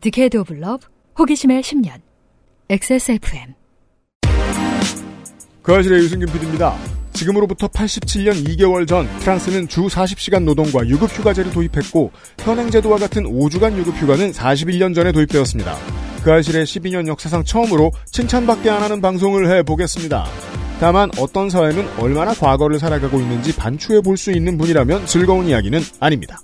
Decade of Love 호기심의 10년 XSFM 그알싫의 유승균 PD입니다. 지금으로부터 87년 2개월 전 프랑스는 주 40시간 노동과 유급 휴가제를 도입했고 현행 제도와 같은 5주간 유급 휴가는 41년 전에 도입되었습니다. 그알싫의 12년 역사상 처음으로 칭찬밖에 안 하는 방송을 해보겠습니다. 다만 어떤 사회는 얼마나 과거를 살아가고 있는지 반추해 볼 수 있는 분이라면 즐거운 이야기는 아닙니다.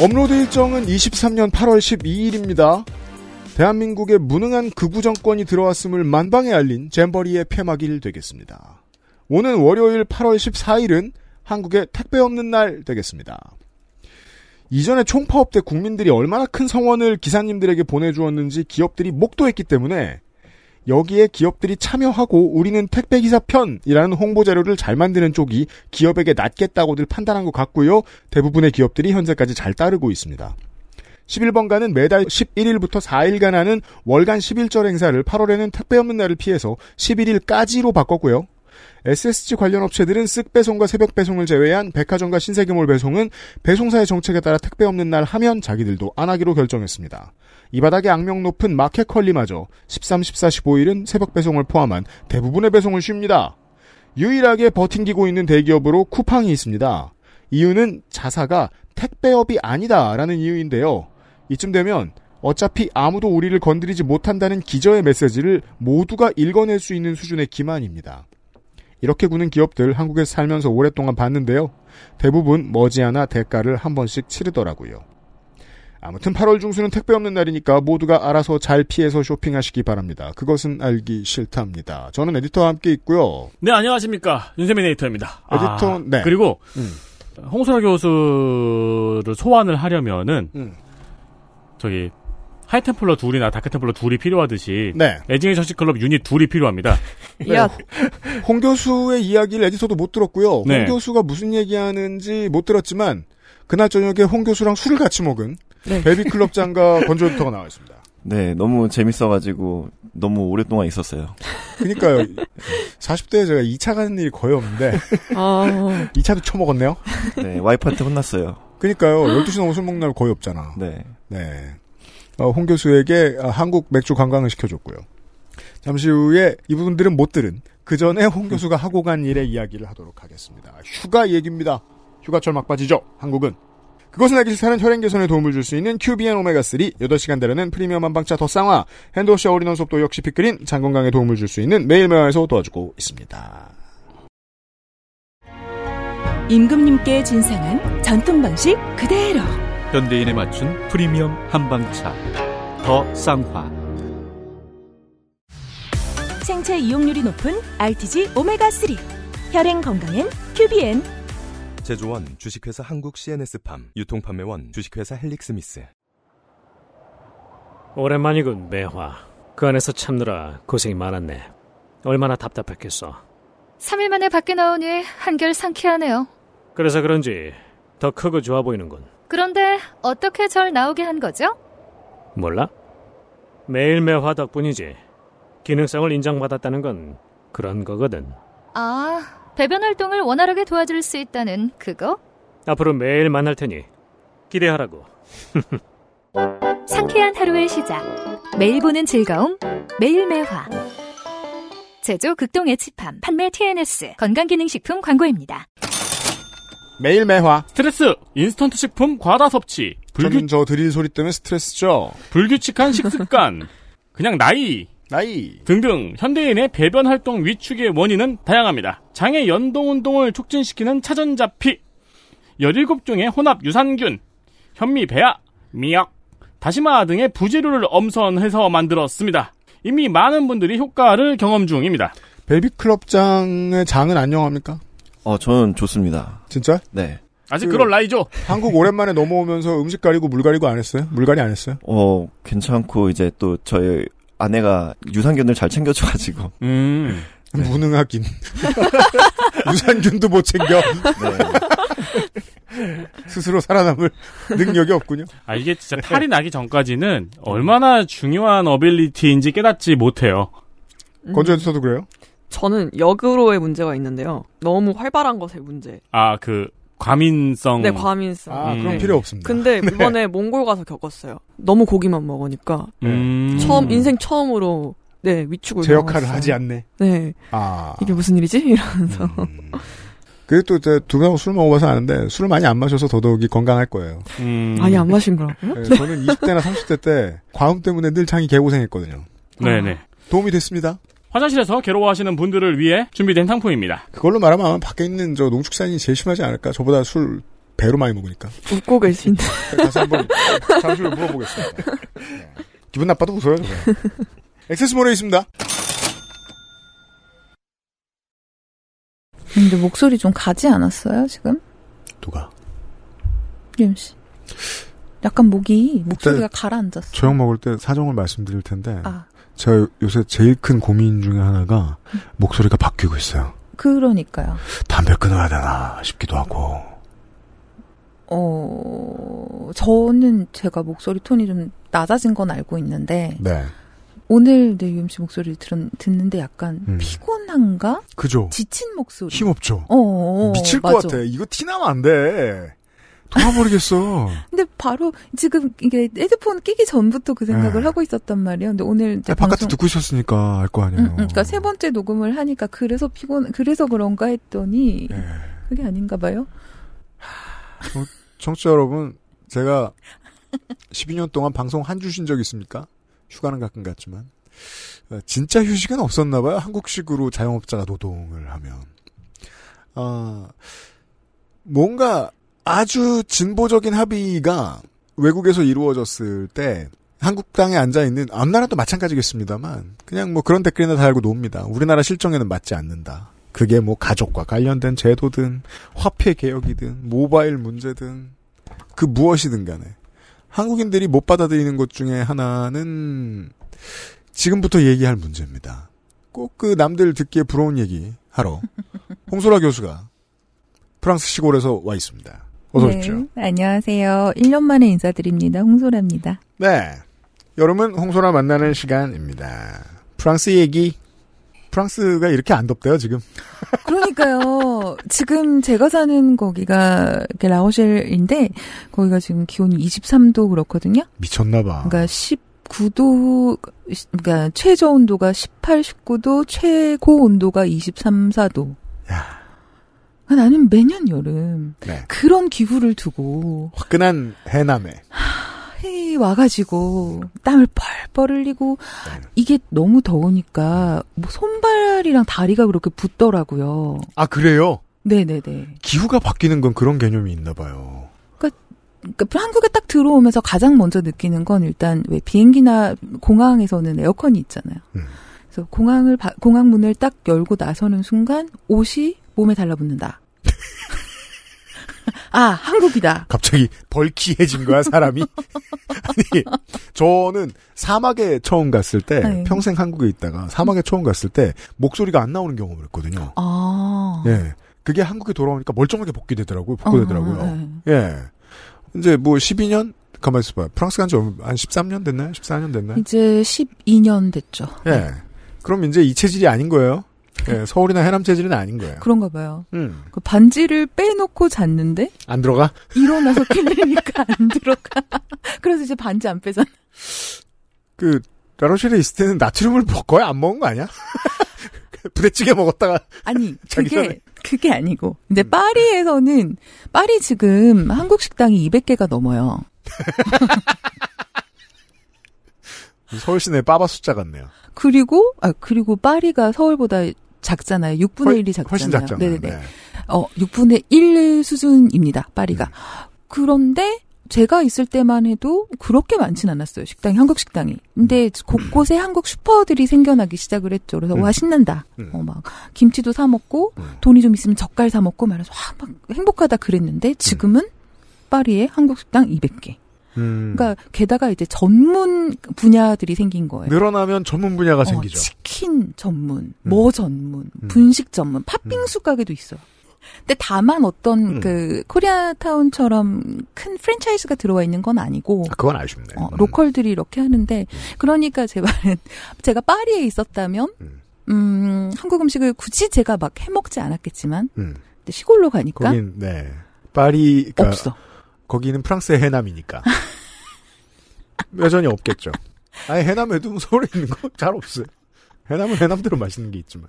업로드 일정은 23년 8월 12일입니다. 대한민국의 무능한 극우 정권이 들어왔음을 만방에 알린 잼버리의 폐막일 되겠습니다. 오는 월요일 8월 14일은 한국의 택배 없는 날 되겠습니다. 이전에 총파업 때 국민들이 얼마나 큰 성원을 기사님들에게 보내주었는지 기업들이 목도했기 때문에 여기에 기업들이 참여하고 우리는 택배기사 편이라는 홍보 자료를 잘 만드는 쪽이 기업에게 낫겠다고들 판단한 것 같고요. 대부분의 기업들이 현재까지 잘 따르고 있습니다. 11번가는 매달 11일부터 4일간 하는 월간 11절 행사를 8월에는 택배 없는 날을 피해서 11일까지로 바꿨고요. SSG 관련 업체들은 쓱 배송과 새벽 배송을 제외한 백화점과 신세계몰 배송은 배송사의 정책에 따라 택배 없는 날 하면 자기들도 안 하기로 결정했습니다. 이 바닥에 악명 높은 마켓 컬리마저 13, 14, 15일은 새벽 배송을 포함한 대부분의 배송을 쉽니다. 유일하게 버팅기고 있는 대기업으로 쿠팡이 있습니다. 이유는 자사가 택배업이 아니다라는 이유인데요. 이쯤 되면 어차피 아무도 우리를 건드리지 못한다는 기저의 메시지를 모두가 읽어낼 수 있는 수준의 기만입니다. 이렇게 구는 기업들 한국에서 살면서 오랫동안 봤는데요. 대부분 머지않아 대가를 한 번씩 치르더라고요. 아무튼 8월 중순은 택배 없는 날이니까 모두가 알아서 잘 피해서 쇼핑하시기 바랍니다. 그것은 알기 싫답니다. 저는 에디터와 함께 있고요. 네, 안녕하십니까. 윤세민 에디터입니다. 에디터, 아, 네. 그리고 음. 홍소라 교수를 소환을 하려면은 음. 저기 High Templar 둘이나 Dark Templar 둘이 필요하듯이 네. 애증의 정치클럽 유닛 둘이 필요합니다. 야. 홍 교수의 이야기를 에디터도 못 들었고요. 네. 홍 교수가 무슨 얘기하는지 못 들었지만 그날 저녁에 홍 교수랑 술을 같이 먹은 네. 베비클럽 장과 건조 에디터가 나와 있습니다. 네, 너무 재밌어가지고 너무 오랫동안 있었어요. 그러니까요. 40대에 제가 2차 가는 일이 거의 없는데 아, 2차도 처먹었네요. 네, 와이프한테 혼났어요. 그러니까요. 12시 넘어 술 먹는 날 거의 없잖아. 네. 네. 어, 홍 교수에게 아, 한국 맥주 관광을 시켜줬고요. 잠시 후에 이분들은 못 들은 그 전에 홍 교수가 하고 간 일의 이야기를 하도록 하겠습니다. 휴가 얘기입니다. 휴가철 막바지죠. 한국은. 그것은 알기 싫다는 혈행 개선에 도움을 줄 수 있는 큐비엔 오메가3, 8시간 달하는 프리미엄 한방차 더 쌍화, hand wash all-in-one 속도 역시 피크린, 장 건강에 도움을 줄 수 있는 매일매화에서 도와주고 있습니다. 임금님께 진상한 전통 방식 그대로. 현대인에 맞춘 프리미엄 한방차 더 쌍화. 생체 이용률이 높은 RTG 오메가3 혈행 건강엔 큐비엔 제조원 주식회사 한국 CNS팜 유통판매원 주식회사 헬릭스미스. 오랜만이군 매화. 그 안에서 참느라 고생이 많았네. 얼마나 답답했겠어. 3일 만에 밖에 나오니 한결 상쾌하네요. 그래서 그런지 더 크고 좋아 보이는군. 그런데 어떻게 절 나오게 한 거죠? 몰라? 매일 매화 덕분이지. 기능성을 인정받았다는 건 그런 거거든. 아, 배변 활동을 원활하게 도와줄 수 있다는 그거? 앞으로 매일 만날 테니 기대하라고 상쾌한 하루의 시작. 매일 보는 즐거움, 매일 매화. 제조 극동 에치팜, 판매 TNS, 건강기능식품 광고입니다. 매일 매화. 스트레스, 인스턴트 식품 과다 섭취, 불규, 저는 저 드릴 소리 때문에 스트레스죠. 불규칙한 식습관, 그냥 나이 나이. 등등 현대인의 배변 활동 위축의 원인은 다양합니다. 장의 연동 운동을 촉진시키는 차전자피, 17종의 혼합 유산균, 현미 배아, 미약, 다시마 등의 부재료를 엄선해서 만들었습니다. 이미 많은 분들이 효과를 경험 중입니다. 베이비클럽장의 장은 안녕합니까? 어, 저는 좋습니다. 진짜? 네. 아직 그- 그... 럴 나이죠? 한국 오랜만에 넘어오면서 음식 가리고 물 가리고 안 했어요? 물갈이 안 했어요? 어, 괜찮고 이제 또 저희 아내가 유산균을 잘 챙겨줘가지고 음. 무능하긴. 유산균도 못 챙겨. 스스로 살아남을 능력이 없군요. 아, 이게 진짜 탈이 나기 전까지는 얼마나 중요한 어빌리티인지 깨닫지 못해요. 음. 건조해서도 그래요? 저는 역으로의 문제가 있는데요. 너무 활발한 것의 문제. 아, 그, 과민성. 네, 과민성. 아, 그럼 음. 필요 없습니다. 근데 네. 이번에 몽골 가서 겪었어요. 너무 고기만 먹으니까 음. 처음 인생 처음으로 네 위축을 제 역할을. 하지 않네. 네 아. 이게 무슨 일이지 이러면서 음. 그게 또, 이제 두 분하고 술 먹어봐서 아는데, 술을 많이 안 마셔서 더더욱이 건강할 거예요. 음. 많이 안 마신 거라고요? 네, 저는 20대나 30대 때, 과음 때문에 늘 장이 개고생했거든요. 네네. 도움이 됐습니다. 화장실에서 괴로워하시는 분들을 위해 준비된 상품입니다. 그걸로 말하면 아마 밖에 있는 저 농축산인이 제일 심하지 않을까? 저보다 술 배로 많이 먹으니까. 웃고 계신데 가서 한번 잠시를 물어보겠습니다. 네. 기분 나빠도 웃어요. 액세스몰에 있습니다. 근데 목소리 좀 가지 않았어요, 지금? 누가? 유임 씨. 약간 목이, 목소리가 네. 가라앉았어. 저녁 먹을 때 사정을 말씀드릴 텐데, 아, 제가 요새 제일 큰 고민 중에 하나가 목소리가 바뀌고 있어요. 그러니까요. 담배 끊어야 되나 싶기도 하고. 어, 저는 제가 목소리 톤이 좀 낮아진 건 알고 있는데, 네. 오늘 내 유임 씨 목소리를 들은, 듣는데 약간 음. 피곤한가? 그죠? 지친 목소리. 힘없죠? 어, 어, 어, 미칠 맞아. 것 같아. 이거 티나면 안 돼. 돌아버리겠어. 근데 바로 지금 이게 헤드폰 끼기 전부터 그 생각을 네. 하고 있었단 말이에요. 근데 오늘 이제 아, 바깥에 듣고 있었으니까 알 거 아니에요. 음, 음, 그러니까 세 번째 녹음을 하니까 그래서 피곤 그래서 그런가 했더니 예. 그게 아닌가 봐요. 청취자 여러분, 제가 12년 동안 방송 한주쉰적 있습니까? 휴가는 가끔 갔지만. 어, 진짜 휴식은 없었나 봐요. 한국식으로 자영업자가 노동을 하면. 아, 뭔가 아주 진보적인 합의가 외국에서 이루어졌을 때 한국 땅에 앉아 있는 앞나라도 마찬가지겠습니다만 그냥 뭐 그런 댓글이나 달고 놉니다. 우리나라 실정에는 맞지 않는다. 그게 뭐 가족과 관련된 제도든 화폐 개혁이든 모바일 문제든 그 무엇이든 간에 한국인들이 못 받아들이는 것 중에 하나는 지금부터 얘기할 문제입니다. 꼭 그 남들 듣기에 부러운 얘기 하러 홍소라 교수가 프랑스 시골에서 와 있습니다. 어서 오십시오. 네, 안녕하세요. 1년 만에 인사드립니다. 홍소라입니다. 네. 여름은 홍소라 만나는 시간입니다. 프랑스 얘기. 프랑스가 이렇게 안 덥대요, 지금. 그러니까요. 지금 제가 사는 거기가 이렇게 라오셸인데 거기가 지금 기온이 23도 그렇거든요. 미쳤나 봐. 그러니까 19도 그러니까 최저 온도가 18, 19도, 최고 온도가 23, 4도. 야. 그러니까 나는 매년 여름 네. 그런 기후를 두고 화끈한 해남에. 해 와가지고 땀을 뻘뻘 흘리고 이게 너무 더우니까 뭐 손발이랑 다리가 그렇게 붓더라고요. 아, 그래요? 네네네. 기후가 바뀌는 건 그런 개념이 있나 봐요. 그러니까 한국에 딱 들어오면서 가장 먼저 느끼는 건 일단 왜 비행기나 공항에서는 에어컨이 있잖아요. 음. 그래서 공항을 바- 공항 문을 딱 열고 나서는 순간 옷이 몸에 달라붙는다. 아 한국이다. 갑자기 벌키해진 거야, 사람이? 아니, 저는 사막에 처음 갔을 때, 네. 평생 한국에 있다가 사막에 처음 갔을 때, 목소리가 안 나오는 경험을 했거든요. 아. 예. 그게 한국에 돌아오니까 멀쩡하게 복귀되더라고요. 복구되더라고요. 어, 네. 예. 이제 뭐 12년? 가만히 있어봐요. 프랑스 간지 한 13년 됐나요? 14년 됐나요? 이제 12년 됐죠. 예. 그럼 이제 이 체질이 아닌 거예요. 예, 서울이나 해남 체질은 아닌 거예요. 그런가 봐요. 음. 그 반지를 빼놓고 잤는데 안 들어가? 일어나서 끌리니까 안 들어가. 그래서 이제 반지 안 빼잖아. 그, 라로실에 있을 때는 나트륨을 먹- 거의 안 먹은 거 아니야? 부대찌개 먹었다가. 아니 그게 전에. 그게 아니고 이제 파리에서는 파리 지금 한국 식당이 200개가 넘어요. 서울 시내 빠바 숫자 같네요. 그리고 아 그리고 파리가 서울보다 작잖아요. 6분의 훨- 1이 작잖아요. 훨씬 작잖아요. 네네네. 네. 어 6분의 1 수준입니다. 파리가. 그런데 제가 있을 때만 해도 그렇게 많진 않았어요. 식당이 한국 식당이. 근데 곳곳에 한국 슈퍼들이 생겨나기 시작을 했죠. 그래서 음. 와 신난다. 음. 어 막 김치도 사 먹고 음. 돈이 좀 있으면 젓갈 사 먹고 말해서 와, 막 행복하다 그랬는데 지금은 파리에 한국 식당 200개. 음. 그러니까 게다가 이제 전문 분야들이 생긴 거예요. 늘어나면 전문 분야가 어, 생기죠. 치킨 전문, 뭐 전문, 음. 분식 전문, 팥빙수 가게도 있어요. 근데 다만 어떤 음. 그 코리아타운처럼 큰 프랜차이즈가 들어와 있는 건 아니고 아, 그건 아쉽네. 어, 로컬들이 이렇게 하는데 그러니까 제 말은 제가 파리에 있었다면 음, 한국 음식을 굳이 제가 막 해먹지 않았겠지만 음. 시골로 가니까 거긴 네 파리 그러니까 없어. 거기는 프랑스의 해남이니까 여전히 없겠죠. 아니 해남에도 뭐 서울에 있는 거 잘 없어요. 해남은 해남대로 맛있는 게 있지만.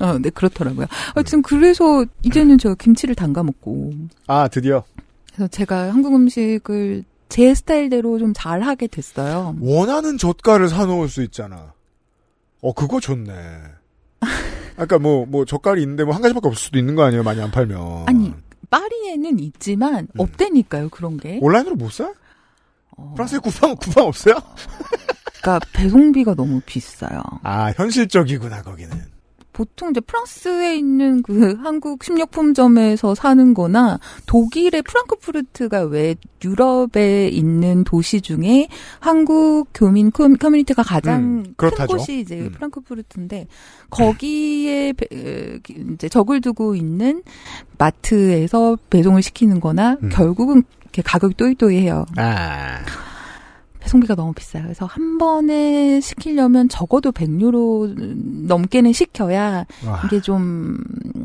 어, 네 그렇더라고요. 하여튼 그래서 이제는 제가 김치를 담가 먹고 아 드디어 그래서 제가 한국 음식을 제 스타일대로 좀 잘하게 됐어요. 원하는 젓갈을 사놓을 수 있잖아. 어 그거 좋네. 아까 뭐 뭐 젓갈이 있는데 뭐 한 가지밖에 없을 수도 있는 거 아니에요? 많이 안 팔면. 아니 파리에는 있지만 음. 없다니까요 그런 게. 온라인으로 못 사? 어, 프랑스에 쿠팡 쿠팡 없어요? 그러니까 배송비가 너무 비싸요. 아 현실적이구나 거기는. 보통 이제 프랑스에 있는 그 한국 식료품점에서 사는 거나 독일의 프랑크푸르트가 왜 유럽에 있는 도시 중에 한국 교민 커- 커뮤니티가 가장 음, 큰. 곳이 이제 음. 프랑크푸르트인데 거기에 에, 이제 적을 두고 있는 마트에서 배송을 시키는 거나 음. 결국은 이렇게 가격이 또이또이해요. 아 배송비가 너무 비싸요. 그래서 한 번에 시키려면 적어도 100유로 넘게는 시켜야 와, 이게 좀 음,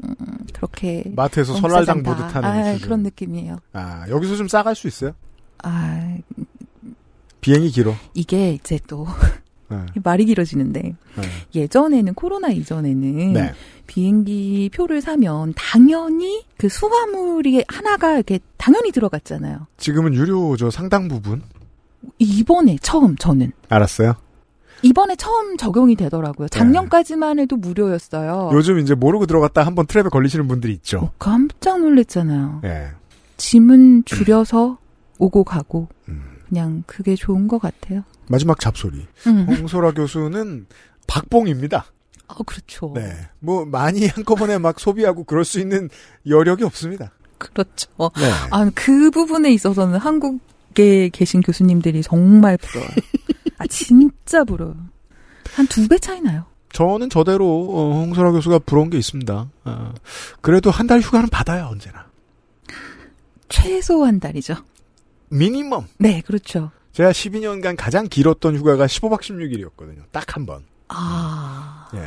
그렇게 마트에서 설날장. 보듯 하는 아, 수준. 그런 느낌이에요. 아 여기서 좀 싸갈 수 있어요? 아 비행이 길어. 이게 이제 또 네. 말이 길어지는데 네. 예전에는 코로나 이전에는 네. 비행기 표를 사면 당연히 그 수화물이 하나가 이렇게 당연히 들어갔잖아요. 지금은 유료죠 상당 부분. 이번에 처음 저는 알았어요. 이번에 처음 적용이 되더라고요. 작년까지만 해도 무료였어요. 요즘 이제 모르고 들어갔다 한번 트랩에 걸리시는 분들이 있죠. 어, 깜짝 놀랐잖아요. 예. 짐은 줄여서 오고 가고 음. 그냥 그게 좋은 것 같아요. 마지막 잡소리. 음. 홍소라 교수는 박봉입니다. 어, 그렇죠. 네. 뭐 많이 한꺼번에 막 소비하고 그럴 수 있는 여력이 없습니다. 그렇죠. 네. 아, 그 부분에 있어서는 한국에 계신 교수님들이 정말 부러워요. 아, 진짜 부러워요. 한 두 배 차이 나요. 저는 저대로 어, 홍소라 교수가 부러운 게 있습니다. 아, 그래도 한 달 휴가는 받아요 언제나. 최소 한 달이죠. 미니멈. 네, 그렇죠. 제가 12년간 가장 길었던 휴가가 15박 16일이었거든요. 딱 한 번. 아. 예.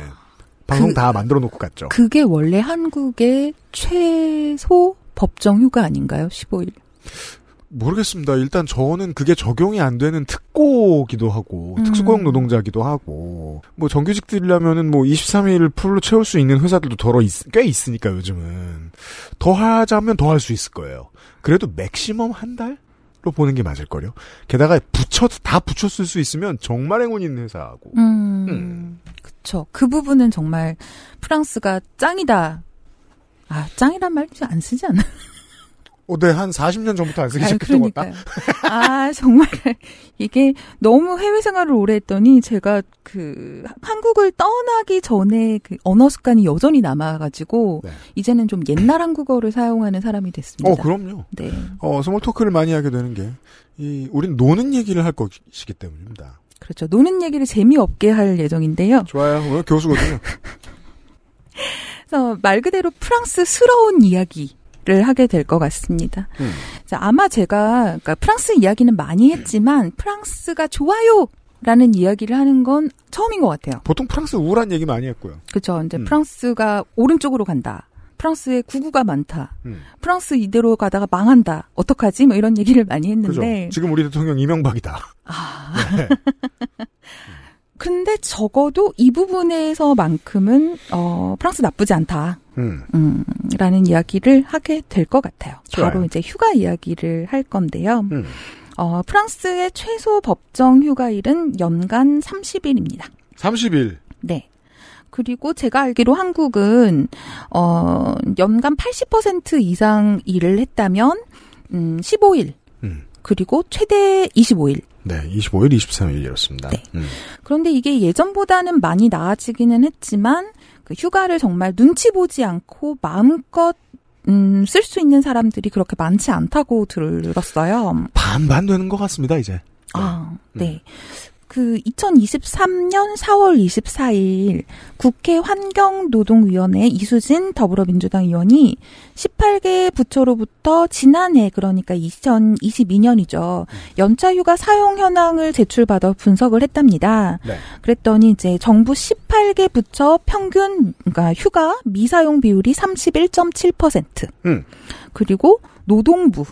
방송 그- 다 만들어 놓고 갔죠. 그게 원래 한국의 최소 법정 휴가 아닌가요? 15일. 모르겠습니다. 일단 저는 그게 적용이 안 되는 특고기도 하고 음. 특수고용 노동자기도 하고 뭐 정규직들이라면은 뭐 23일 풀로 채울 수 있는 회사들도 더러 있, 꽤 있으니까 요즘은 더 하자면 더 할 수 있을 거예요. 그래도 맥시멈 한 달 로 보는 게 맞을 거요. 게다가 붙여 다 붙였을 수 있으면 정말 행운 있는 회사하고 음. 그쵸. 그 부분은 정말 프랑스가 짱이다. 아, 짱이란 말안 쓰지 않나? 어, 네, 한 40년 전부터 안 쓰기 아, 시작했던 것 같다. 아, 정말 이게 너무 해외 생활을 오래 했더니 제가 그 한국을 떠나기 전에 그 언어 습관이 여전히 남아가지고 네. 이제는 좀 옛날 한국어를 사용하는 사람이 됐습니다. 어, 그럼요. 네. 어, small talk를 많이 하게 되는 게, 이, 우린 노는 얘기를 할 것이기 때문입니다. 그렇죠. 노는 얘기를 재미없게 할 예정인데요. 좋아요. 오늘 교수거든요. 그래서 말 그대로 프랑스스러운 이야기 를 하게 될 것 같습니다. 음. 자, 아마 제가 그러니까 프랑스 이야기는 많이 했지만 프랑스가 좋아요. 라는 이야기를 하는 건 처음인 것 같아요. 보통 프랑스 우울한 얘기 많이 했고요. 그렇죠. 이제 음. 프랑스가 오른쪽으로 간다. 프랑스에 구구가 많다. 음. 프랑스 이대로 가다가 망한다. 어떡하지? 뭐 이런 얘기를 많이 그죠? 했는데. 지금 우리 대통령 이명박이다. 아. 네. 근데 적어도 이 부분에서만큼은 어 프랑스 나쁘지 않다. 음. 음, 라는 이야기를 하게 될 것 같아요. 바로 좋아요. 이제 휴가 이야기를 할 건데요. 음. 어, 프랑스의 최소 법정 휴가일은 연간 30일입니다. 30일. 네. 그리고 제가 알기로 한국은 어 연간 80% 이상 일을 했다면 음 15일. 음. 그리고 최대 25일. 네, 25일, 23일 이렇습니다. 네. 음. 그런데 이게 예전보다는 많이 나아지기는 했지만 그 휴가를 정말 눈치 보지 않고 마음껏 음, 쓸 수 있는 사람들이 그렇게 많지 않다고 들었어요. 반반 되는 것 같습니다, 이제. 아, 네. 그 2023년 4월 24일 국회 환경노동위원회 이수진 더불어민주당 의원이 18개 부처로부터 지난해 그러니까 2022년이죠. 연차 휴가 사용 현황을 제출받아 분석을 했답니다. 네. 그랬더니 이제 정부 18개 부처 평균 그러니까 휴가 미사용 비율이 31.7%. 음. 그리고 노동부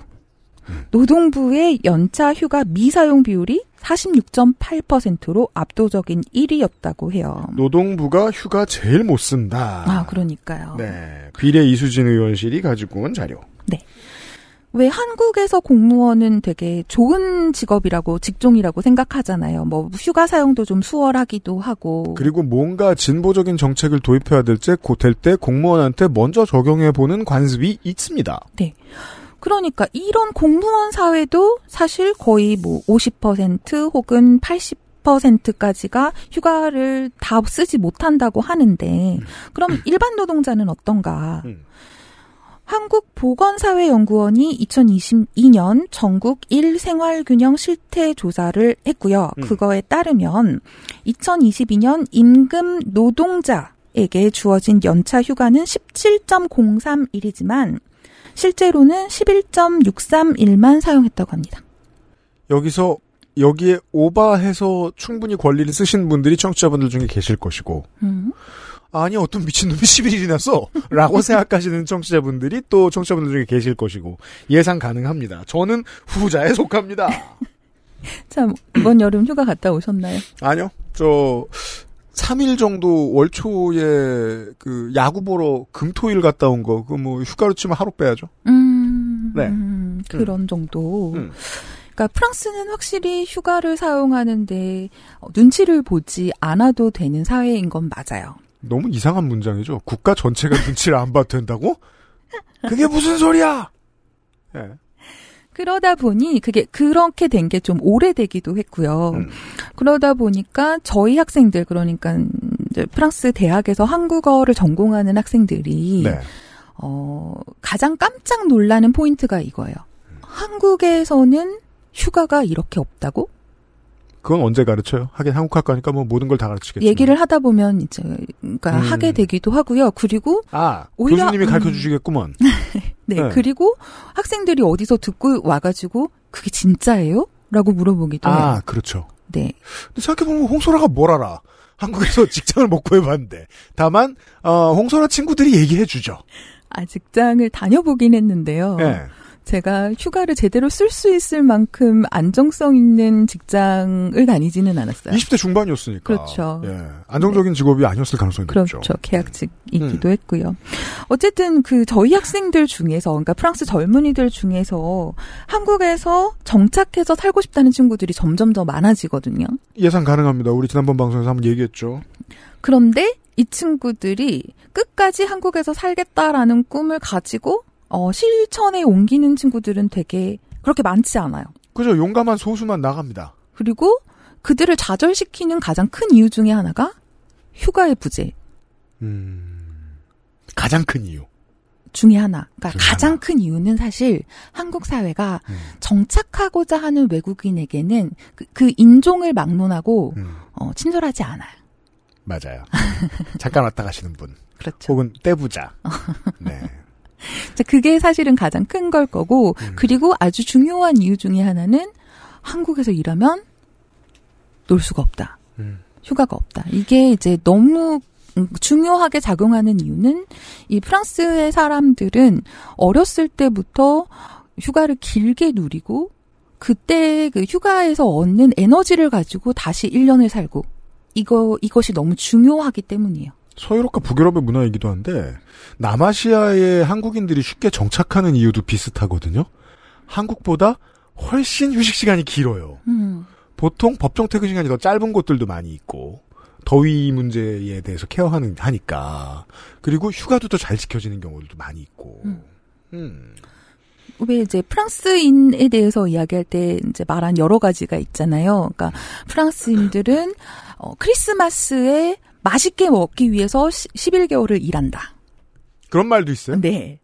노동부의 연차 휴가 미사용 비율이 46.8%로 압도적인 1위였다고 해요. 노동부가 휴가 제일 못 쓴다. 아, 그러니까요. 네. 비례 이수진 의원실이 가지고 온 자료. 네. 왜 한국에서 공무원은 되게 좋은 직업이라고 직종이라고 생각하잖아요. 뭐 휴가 사용도 좀 수월하기도 하고. 그리고 뭔가 진보적인 정책을 도입해야 될때 고될 때 공무원한테 먼저 적용해 보는 관습이 있습니다. 네. 그러니까 이런 공무원 사회도 사실 거의 뭐 50% 혹은 80%까지가 휴가를 다 쓰지 못한다고 하는데 그럼 일반 노동자는 어떤가? 음. 한국보건사회연구원이 2022년 전국 일생활균형 실태 조사를 했고요. 음. 그거에 따르면 2022년 임금 노동자 에게 주어진 연차 휴가는 17.03일이지만 실제로는 11.631만 사용했다고 합니다. 여기서 여기에 오바해서 충분히 권리를 쓰신 분들이 청취자분들 중에 계실 것이고 음. 아니 어떤 미친놈이 11일이나 써 라고 생각하시는 청취자분들이 또 청취자분들 중에 계실 것이고 예상 가능합니다. 저는 후자에 속합니다. 참 이번 여름 휴가 갔다 오셨나요? 아니요. 저 3일 정도 월 초에 그 야구 보러 금토일 갔다 온 거 그 뭐 휴가로 치면 하루 빼야죠. 음, 네. 음, 그런 정도. 음. 그러니까 프랑스는 확실히 휴가를 사용하는데 어, 눈치를 보지 않아도 되는 사회인 건 맞아요. 너무 이상한 문장이죠. 국가 전체가 눈치를 안 봐도 된다고? 그게 무슨 소리야? 예. 그러다 보니 그게 그렇게 된 게 좀 오래되기도 했고요. 음. 그러다 보니까 저희 학생들 그러니까 프랑스 대학에서 한국어를 전공하는 학생들이 네. 어, 가장 깜짝 놀라는 포인트가 이거예요. 한국에서는 휴가가 이렇게 없다고? 그건 언제 가르쳐요? 하긴 한국학과니까 뭐 모든 걸 다 가르치겠죠. 얘기를 하다 보면 이제 그러니까 음. 하게 되기도 하고요. 그리고 아, 오히려- 교수님이 음. 가르쳐 주시겠구먼. 네, 네. 그리고 학생들이 어디서 듣고 와가지고 그게 진짜예요? 라고 물어보기도 해요. 아, 그렇죠. 네. 근데 생각해보면 홍소라가 뭘 알아? 한국에서 직장을 못 구해봤는데. 다만, 어, 홍소라 친구들이 얘기해주죠. 아, 직장을 다녀보긴 했는데요. 예. 제가 휴가를 제대로 쓸 수 있을 만큼 안정성 있는 직장을 다니지는 않았어요. 20대 중반이었으니까. 그렇죠. 예. 안정적인 직업이 아니었을 가능성이 높죠. 그렇죠. 계약직이기도 음. 했고요. 어쨌든 그 저희 학생들 중에서, 그러니까 프랑스 젊은이들 중에서 한국에서 정착해서 살고 싶다는 친구들이 점점 더 많아지거든요. 예상 가능합니다. 우리 지난번 방송에서 한번 얘기했죠. 그런데 이 친구들이 끝까지 한국에서 살겠다라는 꿈을 가지고 어, 실천에 옮기는 친구들은 되게 그렇게 많지 않아요. 그죠. 용감한 소수만 나갑니다. 그리고 그들을 좌절시키는 가장 큰 이유 중에 하나가 휴가의 부재 가장 큰 이유. 중에 하나. 그러니까 가장 큰 이유는 사실 한국 사회가 음. 정착하고자 하는 외국인에게는 그, 그 인종을 막론하고 음. 어, 친절하지 않아요. 맞아요. 잠깐 왔다 가시는 분. 그렇죠. 혹은 떼부자. 네. 자, 그게 사실은 가장 큰 걸 거고, 음. 그리고 아주 중요한 이유 중에 하나는 한국에서 일하면 놀 수가 없다. 음. 휴가가 없다. 이게 이제 너무 음, 중요하게 작용하는 이유는 이 프랑스의 사람들은 어렸을 때부터 휴가를 길게 누리고 그때 그 휴가에서 얻는 에너지를 가지고 다시 1년을 살고 이거 이것이 너무 중요하기 때문이에요. 서유럽과 북유럽의 문화이기도 한데 남아시아의 한국인들이 쉽게 정착하는 이유도 비슷하거든요. 한국보다 훨씬 휴식 시간이 길어요. 음. 보통 법정 퇴근 시간이 더 짧은 곳들도 많이 있고 더위 문제에 대해서 케어하는 하니까 그리고 휴가도 더 잘 지켜지는 경우들도 많이 있고. 음. 왜 이제 프랑스인에 대해서 이야기할 때 이제 말한 여러 가지가 있잖아요. 그러니까 프랑스인들은 어, 크리스마스에 맛있게 먹기 위해서 11개월을 일한다. 그런 말도 있어요? 네.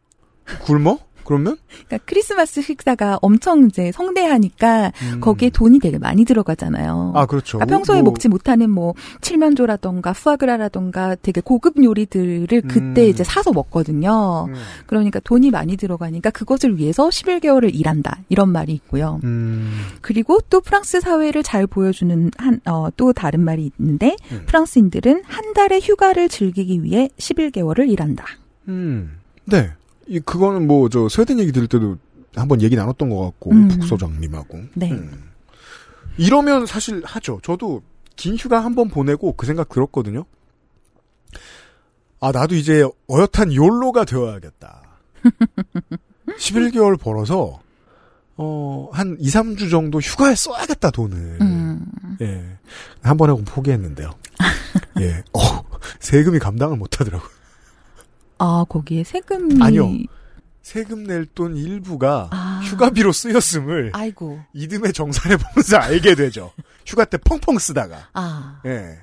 굶어? 그러면? 그러니까 크리스마스 식사가 엄청 이제 성대하니까 음. 거기에 돈이 되게 많이 들어가잖아요. 아, 그렇죠. 그러니까 평소에 뭐- 먹지 못하는 뭐 칠면조라던가 푸아그라라던가 되게 고급 요리들을 그때 음. 이제 사서 먹거든요. 음. 그러니까 돈이 많이 들어가니까 그것을 위해서 11개월을 일한다 이런 말이 있고요. 음. 그리고 또 프랑스 사회를 잘 보여주는 한, 어, 또 다른 말이 있는데, 음. 프랑스인들은 한 달의 휴가를 즐기기 위해 11개월을 일한다. 음. 네. 이, 그거는 뭐, 저, 스웨덴 얘기 들을 때도 한번 얘기 나눴던 것 같고, 음. 북소장님하고. 네. 음. 이러면 사실 하죠. 저도 긴 휴가 한 번 보내고 그 생각 들었거든요. 아, 나도 이제 어엿한 욜로가 되어야겠다. 11개월 벌어서, 어, 한 2, 3주 정도 휴가에 써야겠다, 돈을. 음. 예. 한 번에 포기했는데요. 예. 어, 세금이 감당을 못 하더라고요. 아, 거기에 세금이. 아니요. 세금 낼 돈 일부가 아. 휴가비로 쓰였음을 아이고. 이듬해 정산해 보면서 알게 되죠. 휴가 때 펑펑 쓰다가. 아. 예.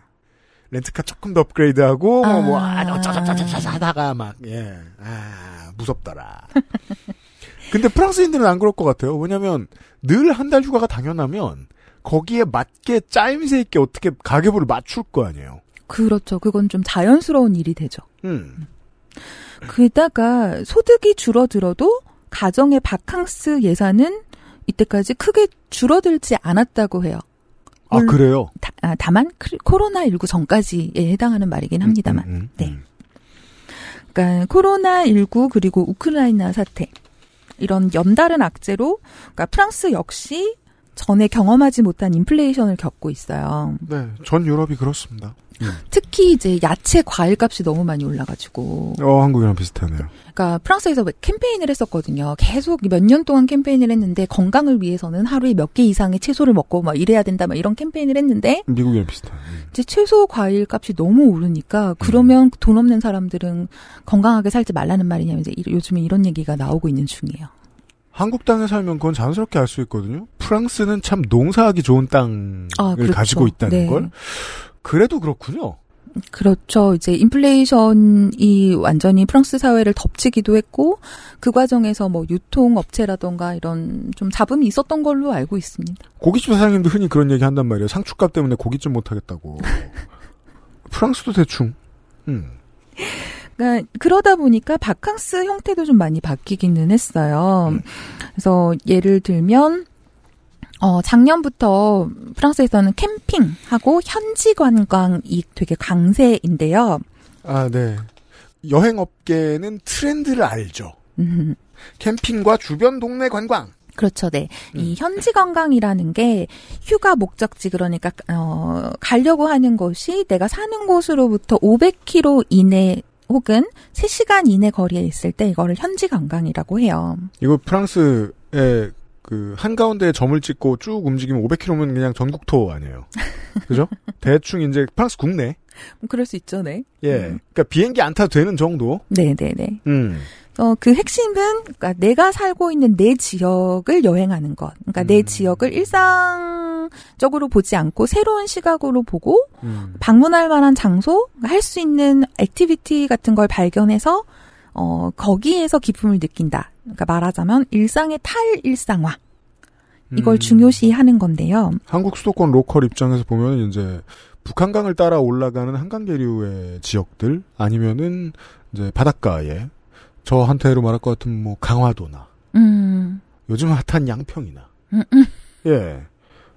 렌트카 조금 더 업그레이드하고 아. 뭐 아, 어쩌저쩌저쩌 하다가 막 예. 아, 무섭더라. 근데 프랑스인들은 안 그럴 것 같아요. 왜냐면 늘 한 달 휴가가 당연하면 거기에 맞게 짜임새 있게 어떻게 가계부를 맞출 거 아니에요. 그렇죠. 그건 좀 자연스러운 일이 되죠. 음. 게다가 소득이 줄어들어도 가정의 바캉스 예산은 이때까지 크게 줄어들지 않았다고 해요. 아, 그래요? 다, 아, 다만 코로나 19 전까지에 해당하는 말이긴 합니다만. 음, 음, 네. 그러니까 코로나 19 그리고 우크라이나 사태 이런 연달은 악재로 그러니까 프랑스 역시 전에 경험하지 못한 인플레이션을 겪고 있어요. 네. 전 유럽이 그렇습니다. 특히 이제 야채 과일 값이 너무 많이 올라가지고 어, 한국이랑 비슷하네요. 그러니까 프랑스에서 캠페인을 했었거든요. 계속 몇 년 동안 캠페인을 했는데 건강을 위해서는 하루에 몇 개 이상의 채소를 먹고 막 이래야 된다 막 이런 캠페인을 했는데 미국이랑 비슷한. 이제 채소 과일 값이 너무 오르니까 그러면 돈 없는 사람들은 건강하게 살지 말라는 말이냐면 이제 이- 요즘에 이런 얘기가 나오고 있는 중이에요. 한국 땅에 살면 그건 자연스럽게 알 수 있거든요. 프랑스는 참 농사하기 좋은 땅을 아, 그렇죠. 가지고 있다는 네. 걸. 그래도 그렇군요. 그렇죠. 이제 인플레이션이 완전히 프랑스 사회를 덮치기도 했고 그 과정에서 뭐 유통 업체라던가 이런 좀 잡음이 있었던 걸로 알고 있습니다. 고깃집 사장님도 흔히 그런 얘기 한단 말이에요. 상추값 때문에 고깃집 못 하겠다고. 프랑스도 대충. 음. 그러니까 그러다 보니까 바캉스 형태도 좀 많이 바뀌기는 했어요. 그래서 예를 들면 어 작년부터 프랑스에서는 캠핑하고 현지 관광이 되게 강세인데요. 아, 네. 여행업계는 트렌드를 알죠. 음. 캠핑과 주변 동네 관광. 그렇죠, 네. 이 현지 관광이라는 게 휴가 목적지 그러니까 어 가려고 하는 곳이 내가 사는 곳으로부터 500km 이내 혹은 3시간 이내 거리에 있을 때 이거를 현지 관광이라고 해요. 이거 프랑스의 그 한가운데에 점을 찍고 쭉 움직이면 500km면 그냥 전국토 아니에요. 그죠? 대충 이제 프랑스 국내. 그럴 수 있죠, 네. 예. 그러니까 비행기 안 타도 되는 정도. 네, 네, 네. 음. 어, 그 핵심은, 그러니까 내가 살고 있는 내 지역을 여행하는 것. 그러니까 내 지역을 일상적으로 보지 않고 새로운 시각으로 보고 음. 방문할 만한 장소, 할 수 있는 activity 같은 걸 발견해서 어, 거기에서 기쁨을 느낀다. 그러니까 말하자면 일상의 탈일상화. 이걸 음. 중요시하는 건데요. 한국 수도권 로컬 입장에서 보면 이제 북한강을 따라 올라가는 한강 계류의 지역들 아니면은 이제 바닷가에 저한테로 말할 것 같으면 뭐 강화도나 음, 요즘 핫한 양평이나 음, 음, 예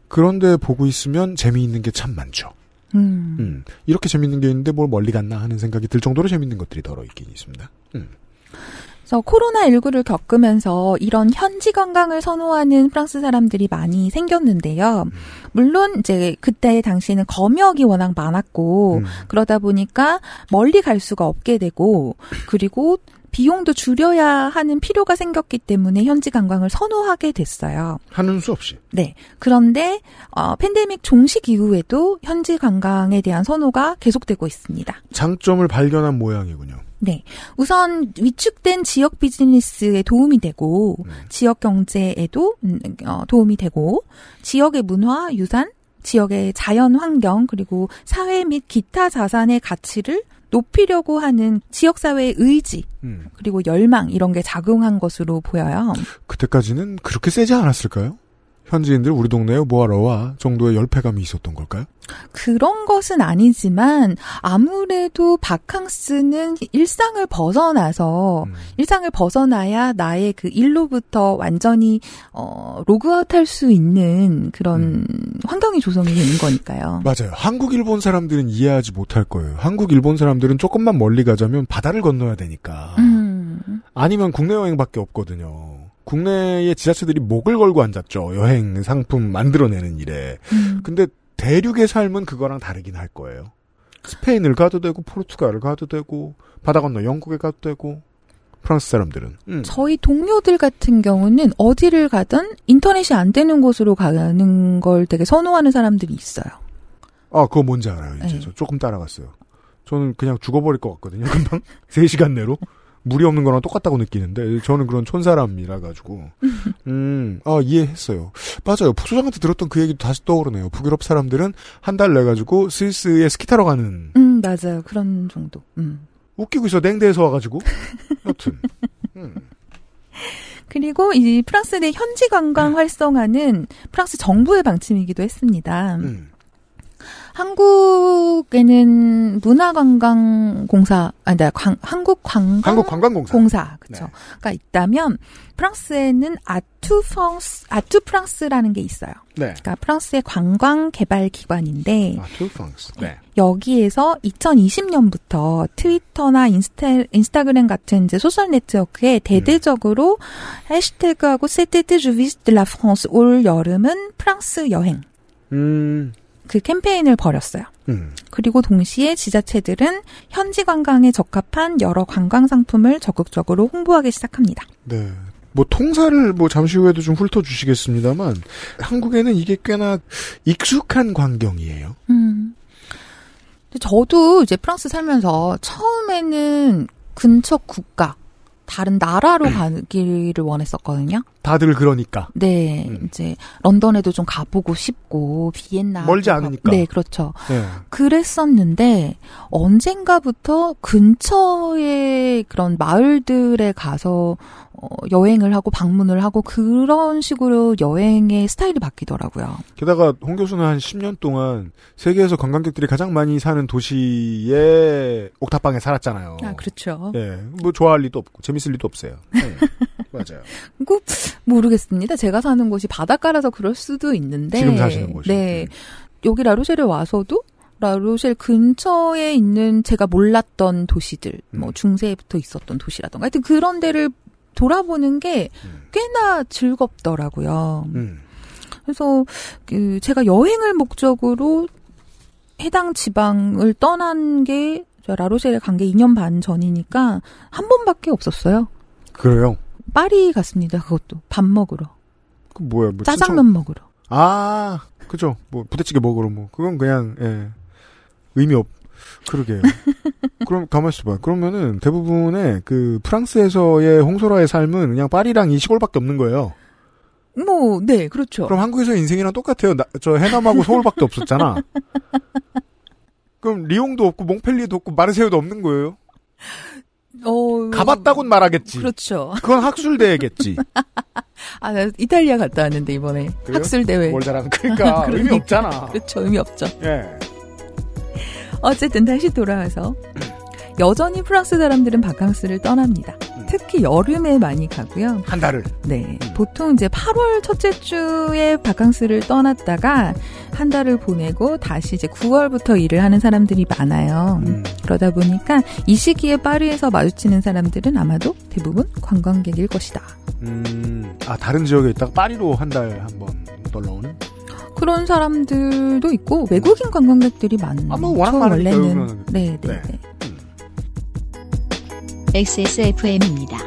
그런데 보고 있으면 재미있는 게 참 많죠. 음. 음, 이렇게 재밌는 게 있는데 뭘 멀리 갔나 하는 생각이 들 정도로 재밌는 것들이 덜어 있긴 있습니다. 음. 그래서 코로나19를 겪으면서 이런 현지 관광을 선호하는 프랑스 사람들이 많이 생겼는데요. 물론 이제 그때 당시에는 검역이 워낙 많았고 음. 그러다 보니까 멀리 갈 수가 없게 되고 그리고 비용도 줄여야 하는 필요가 생겼기 때문에 현지 관광을 선호하게 됐어요. 하는 수 없이. 네. 그런데 어, 팬데믹 종식 이후에도 현지 관광에 대한 선호가 계속되고 있습니다. 장점을 발견한 모양이군요. 네. 우선 위축된 지역 비즈니스에 도움이 되고 지역 경제에도 음, 어, 도움이 되고 지역의 문화, 유산, 지역의 자연 환경 그리고 사회 및 기타 자산의 가치를 높이려고 하는 지역사회의 의지, 음. 그리고 열망, 이런 게 작용한 것으로 보여요. 그때까지는 그렇게 세지 않았을까요? 현지인들 우리 동네에 뭐하러 와 정도의 열패감이 있었던 걸까요? 그런 것은 아니지만 아무래도 바캉스는 일상을 벗어나서 음. 일상을 벗어나야 나의 그 일로부터 완전히 어 로그아웃할 수 있는 그런 환경이 조성이 되는 거니까요. 맞아요. 한국 일본 사람들은 이해하지 못할 거예요. 한국 일본 사람들은 조금만 멀리 가자면 바다를 건너야 되니까. 음. 아니면 국내 여행밖에 없거든요. 국내의 지자체들이 목을 걸고 앉았죠. 여행 상품 만들어내는 일에. 음. 근데 대륙의 삶은 그거랑 다르긴 할 거예요. 스페인을 가도 되고 포르투갈을 가도 되고 바다 건너 영국에 가도 되고 프랑스 사람들은 음. 저희 동료들 같은 경우는 어디를 가든 인터넷이 안 되는 곳으로 가는 걸 되게 선호하는 사람들이 있어요. 아 그거 뭔지 알아요. 이제 네. 저 조금 따라갔어요. 저는 그냥 죽어버릴 것 같거든요. 금방 3시간 내로 물이 없는 거랑 똑같다고 느끼는데 저는 그런 촌사람이라 가지고 음, 아 이해했어요. 맞아요. 부소장한테 들었던 그 얘기도 다시 떠오르네요. 북유럽 사람들은 한 달 내 가지고 스위스에 스키 타러 가는 음, 맞아요. 그런 정도. 음. 웃기고 있어 냉대에서 와가지고 여튼 그리고 이 프랑스 내 현지 관광 활성화는 프랑스 정부의 방침이기도 했습니다. 음. 한국에는 문화관광공사, 아니, 나 한국 관광 한국 관광공사 공사, 그쵸.가 있다면, 프랑스에는 Atout France, Atout France라는 게 있어요. 네. 그러니까 프랑스의 관광 개발 기관인데, Atout France. 네. 여기에서 2020년부터 트위터나 인스타, 인스타그램 같은 이제 소셜 네트워크에 대대적으로 해시태그하고 cet été, je visite la France 올 여름은 프랑스 여행 음. 그 캠페인을 벌였어요. 음. 그리고 동시에 지자체들은 현지 관광에 적합한 여러 관광 상품을 적극적으로 홍보하기 시작합니다. 네. 뭐 통사를 뭐 잠시 후에도 좀 훑어주시겠습니다만 한국에는 이게 꽤나 익숙한 광경이에요. 음. 저도 이제 프랑스 살면서 처음에는 근처 국가, 다른 나라로 가기를 원했었거든요. 다들 그러니까 네, 이제 런던에도 좀 가보고 싶고 비엔나 멀지 않으니까. 네, 그렇죠. 네. 그랬었는데 언젠가부터 근처의 그런 마을들에 가서 어, 여행을 하고 방문을 하고 그런 식으로 여행의 스타일이 바뀌더라고요. 게다가 홍 교수는 한 10년 동안 세계에서 관광객들이 가장 많이 사는 도시의 옥탑방에 살았잖아요. 아, 그렇죠. 네, 뭐 좋아할 리도 없고 재밌을 리도 없어요. 네. 맞아요. 그 모르겠습니다. 제가 사는 곳이 바닷가라서 그럴 수도 있는데 지금 사시는 곳이. 네. 여기 라로셀에 와서도 라로셀 근처에 있는 제가 몰랐던 도시들, 음. 뭐 중세부터 있었던 도시라던가 하여튼 그런 데를 돌아보는 게 꽤나 즐겁더라고요. 음. 그래서 그 제가 여행을 목적으로 해당 지방을 떠난 게 라로셀에 간 게 2년 반 전이니까 한 번밖에 없었어요. 그래요. 파리 갔습니다. 그것도 밥 먹으러. 그 뭐야? 뭐 짜장면 먹으러. 아, 그죠. 뭐 부대찌개 먹으러 뭐 그건 그냥 예. 의미 없. 그러게요. 그럼 가만 있어 봐. 그러면은 대부분의 그 프랑스에서의 홍소라의 삶은 그냥 파리랑 이 시골밖에 없는 거예요. 뭐, 네, 그렇죠. 그럼 한국에서 인생이랑 똑같아요. 나, 저 해남하고 서울밖에 없었잖아. 그럼 리옹도 없고 몽펠리에도 없고 마르세유도 없는 거예요. 어, 가봤다곤 말하겠지. 그렇죠. 그건 학술 대회겠지. 아, 나 이탈리아 갔다 왔는데, 이번에. 그래요? 학술 대회. 뭘 잘하는 그러니까 의미 없잖아. 그렇죠. 의미 없죠. 예. 어쨌든 다시 돌아와서 여전히 프랑스 사람들은 바캉스를 떠납니다. 특히 여름에 많이 가고요. 한 달을. 네. 보통 이제 8월 첫째 주에 바캉스를 떠났다가 한 달을 보내고 다시 이제 9월부터 일을 하는 사람들이 많아요. 음. 그러다 보니까 이 시기에 파리에서 마주치는 사람들은 아마도 대부분 관광객일 것이다. 음, 아, 다른 지역에 있다가 파리로 한 달 한번 놀러 오는? 그런 사람들도 있고 외국인 관광객들이 많죠. 아, 뭐 워낙 원래는. 네, 네, 네. 네. XSFM입니다.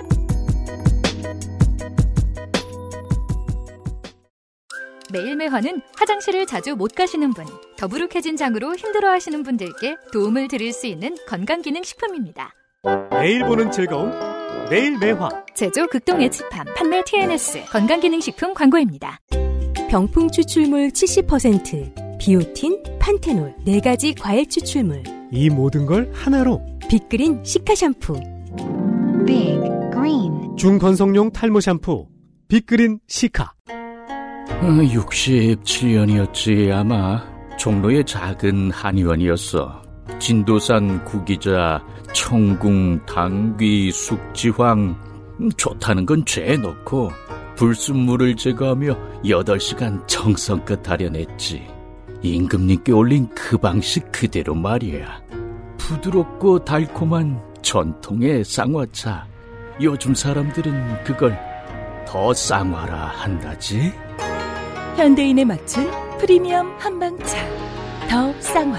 매일매화는 화장실을 자주 못 가시는 분, 더부룩해진 장으로 힘들어하시는 분들께 도움을 드릴 수 있는 건강기능식품입니다. 매일 보는 즐거움 매일 매화 제조 극동 에치팜 판매 TNS 건강기능식품 광고입니다. 병풍 추출물 70%, 비오틴, 판테놀, 4가지 과일 추출물, 이 모든 걸 하나로. 빅그린 시카 샴푸. Big Green. 중건성용 탈모 샴푸 빅그린 시카. 67년이었지 아마. 종로의 작은 한의원이었어. 진도산 구기자, 청궁, 당귀, 숙지황. 음, 좋다는 건 죄에 넣고 불순물을 제거하며 8시간 정성껏 다려냈지. 임금님께 올린 그 방식 그대로 말이야. 부드럽고 달콤한 전통의 쌍화차. 요즘 사람들은 그걸 더 쌍화라 한다지. 현대인에 맞춘 프리미엄 한방차. 더 쌍화.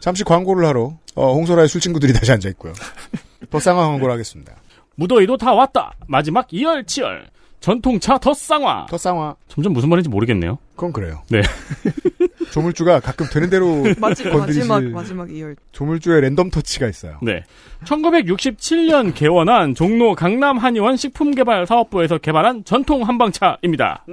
잠시 광고를 하러 어, 홍소라의 술 친구들이 다시 앉아 있고요. 더 쌍화 광고를 하겠습니다. 무더위도 다 왔다. 마지막 이열치열. 전통차 더 쌍화. 더 쌍화. 점점 무슨 말인지 모르겠네요. 그건 그래요. 네. 조물주가 가끔 되는 대로 마지, 건드리실 마지막 마지막 이열. 조물주의 랜덤 터치가 있어요. 네. 1967년 개원한 종로 강남 한의원 식품개발 사업부에서 개발한 전통 한방차입니다.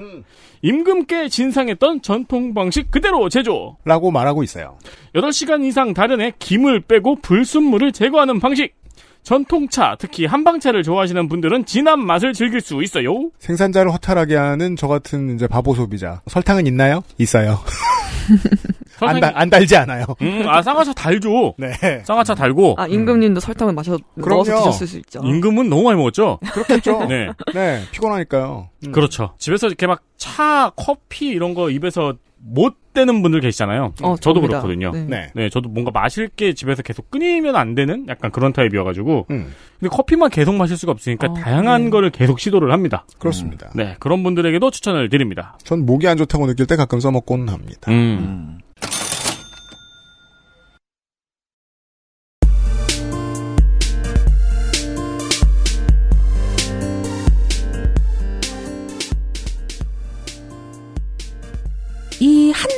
임금께 진상했던 전통 방식 그대로 제조. 라고 말하고 있어요. 8시간 이상 다련에 김을 빼고 불순물을 제거하는 방식. 전통차, 특히 한방차를 좋아하시는 분들은 진한 맛을 즐길 수 있어요. 생산자를 허탈하게 하는 저 같은 이제 바보 소비자. 설탕은 있나요? 있어요. 안, 달, 안 달지 않아요. 음, 아, 쌍화차 달죠. 네. 쌍화차 달고. 아 임금님도 설탕을 마셔 그럼요. 넣어서 드셨을 수 있죠. 임금은 너무 많이 먹었죠? 그렇겠죠. 네. 네, 피곤하니까요. 음. 그렇죠. 집에서 이렇게 막 차, 커피 이런 거 입에서 못 되는 분들 계시잖아요. 어, 저도 접니다. 그렇거든요. 네. 네. 저도 뭔가 마실 게 집에서 계속 끊이면 안 되는 약간 그런 타입이어가지고. 음, 근데 커피만 계속 마실 수가 없으니까 어, 다양한 네. 거를 계속 시도를 합니다. 그렇습니다. 네, 그런 분들에게도 추천을 드립니다. 전 목이 안 좋다고 느낄 때 가끔 써먹곤 합니다. 음.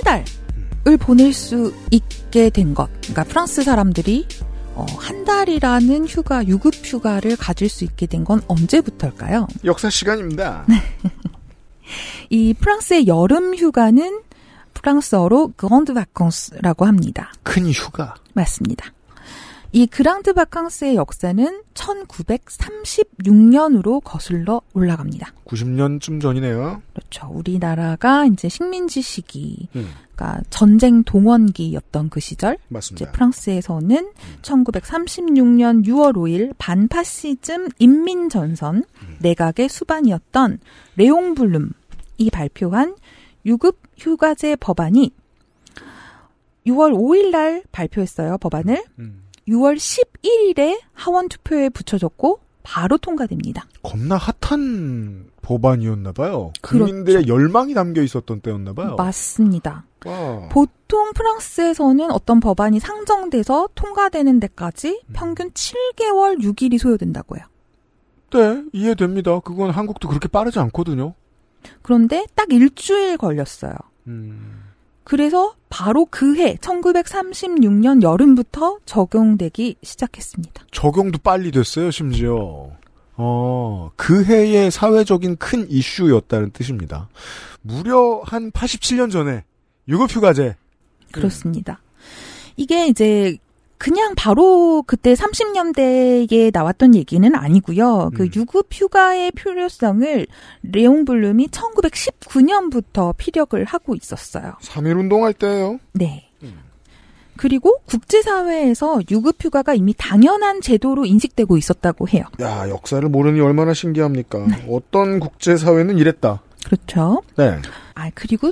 한 달을 보낼 수 있게 된 것. 그러니까 프랑스 사람들이 어, 한 달이라는 휴가, 유급 휴가를 가질 수 있게 된 건 언제부터일까요? 역사 시간입니다. 이 프랑스의 여름 휴가는 프랑스어로 그랑드 바캉스라고 합니다. 큰 휴가. 맞습니다. 이 그랑드 바캉스의 역사는 1936년으로 거슬러 올라갑니다. 90년쯤 전이네요. 그렇죠. 우리나라가 이제 식민지 시기, 음, 그러니까 전쟁 동원기였던 그 시절, 이제 맞습니다. 프랑스에서는 1936년 6월 5일 반파시즘 인민전선 내각의 수반이었던 레옹 블룸이 발표한 유급 휴가제 법안이 6월 5일 날 발표했어요, 법안을. 음. 6월 11일에 하원 투표에 붙여졌고 바로 통과됩니다. 겁나 핫한 법안이었나봐요. 그렇죠. 국민들의 열망이 담겨 있었던 때였나봐요. 맞습니다. 와. 보통 프랑스에서는 어떤 법안이 상정돼서 통과되는 데까지 음. 평균 7개월 6일이 소요된다고요. 네, 이해됩니다. 그건 한국도 그렇게 빠르지 않거든요. 그런데 딱 일주일 걸렸어요. 음, 그래서 바로 그 해 1936년 여름부터 적용되기 시작했습니다. 적용도 빨리 됐어요, 심지어. 어, 그 해의 사회적인 큰 이슈였다는 뜻입니다. 무려 한 87년 전에 유급 휴가제. 그렇습니다. 이게 이제 그냥 바로 그때 30년대에 나왔던 얘기는 아니고요. 그 음. 유급 휴가의 필요성을 레옹 블룸이 1919년부터 피력을 하고 있었어요. 3.1 운동할 때예요. 네. 음. 그리고 국제사회에서 유급휴가가 이미 당연한 제도로 인식되고 있었다고 해요. 야, 역사를 모르니 얼마나 신기합니까? 어떤 국제사회는 이랬다. 그렇죠. 네. 아, 그리고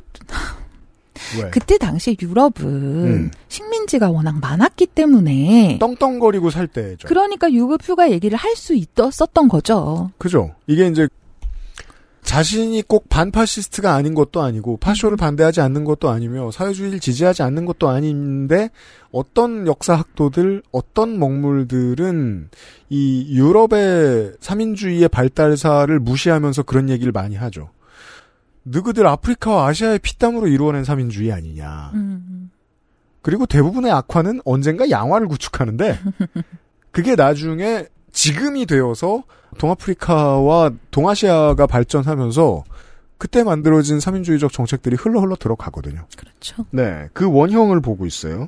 왜? 그때 당시 유럽은 음. 식민지가 워낙 많았기 때문에 떵떵거리고 살 때죠. 그러니까 유급 휴가 얘기를 할 수 있었던 거죠. 그죠? 이게 이제 자신이 꼭 반파시스트가 아닌 것도 아니고 파쇼를 반대하지 않는 것도 아니며 사회주의를 지지하지 않는 것도 아닌데 어떤 역사학도들, 어떤 먹물들은 이 유럽의 삼인주의의 발달사를 무시하면서 그런 얘기를 많이 하죠. 너희들 아프리카와 아시아의 피땀으로 이루어낸 삼인주의 아니냐. 음. 그리고 대부분의 악화는 언젠가 양화를 구축하는데 그게 나중에 지금이 되어서 동아프리카와 동아시아가 발전하면서 그때 만들어진 3인주의적 정책들이 흘러 흘러 들어가거든요. 그렇죠. 네, 그 원형을 보고 있어요.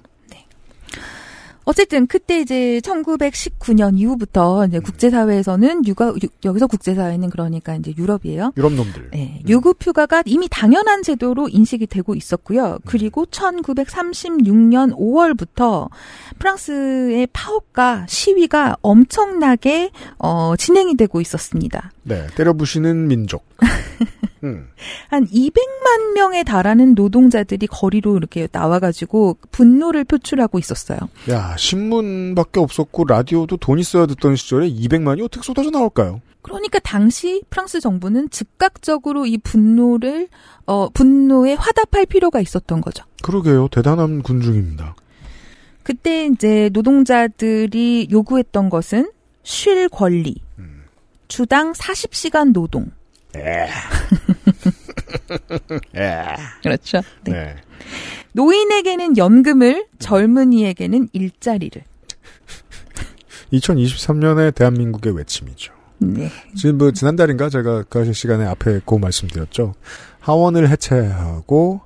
어쨌든 그때 이제 1919년 이후부터 이제 국제사회에서는 유가 유- 여기서 국제사회는 그러니까 이제 유럽이에요. 유럽 놈들. 네, 유급 휴가가 이미 당연한 제도로 인식이 되고 있었고요. 그리고 1936년 5월부터 프랑스의 파업과 시위가 엄청나게 어, 진행이 되고 있었습니다. 네, 때려 부시는 민족. 음. 한 200만 명에 달하는 노동자들이 거리로 이렇게 나와가지고 분노를 표출하고 있었어요. 야, 신문밖에 없었고 라디오도 돈 있어야 듣던 시절에 200만이 어떻게 쏟아져 나올까요? 그러니까 당시 프랑스 정부는 즉각적으로 이 분노를 어 분노에 화답할 필요가 있었던 거죠. 그러게요. 대단한 군중입니다. 그때 이제 노동자들이 요구했던 것은 쉴 권리, 주당 40시간 노동. 에. 에. 그렇죠. 네. 네. 노인에게는 연금을, 젊은이에게는 일자리를. 2023년의 대한민국의 외침이죠. 네. 지금 뭐 지난달인가 제가 그 시간에 앞에 그 말씀드렸죠. 하원을 해체하고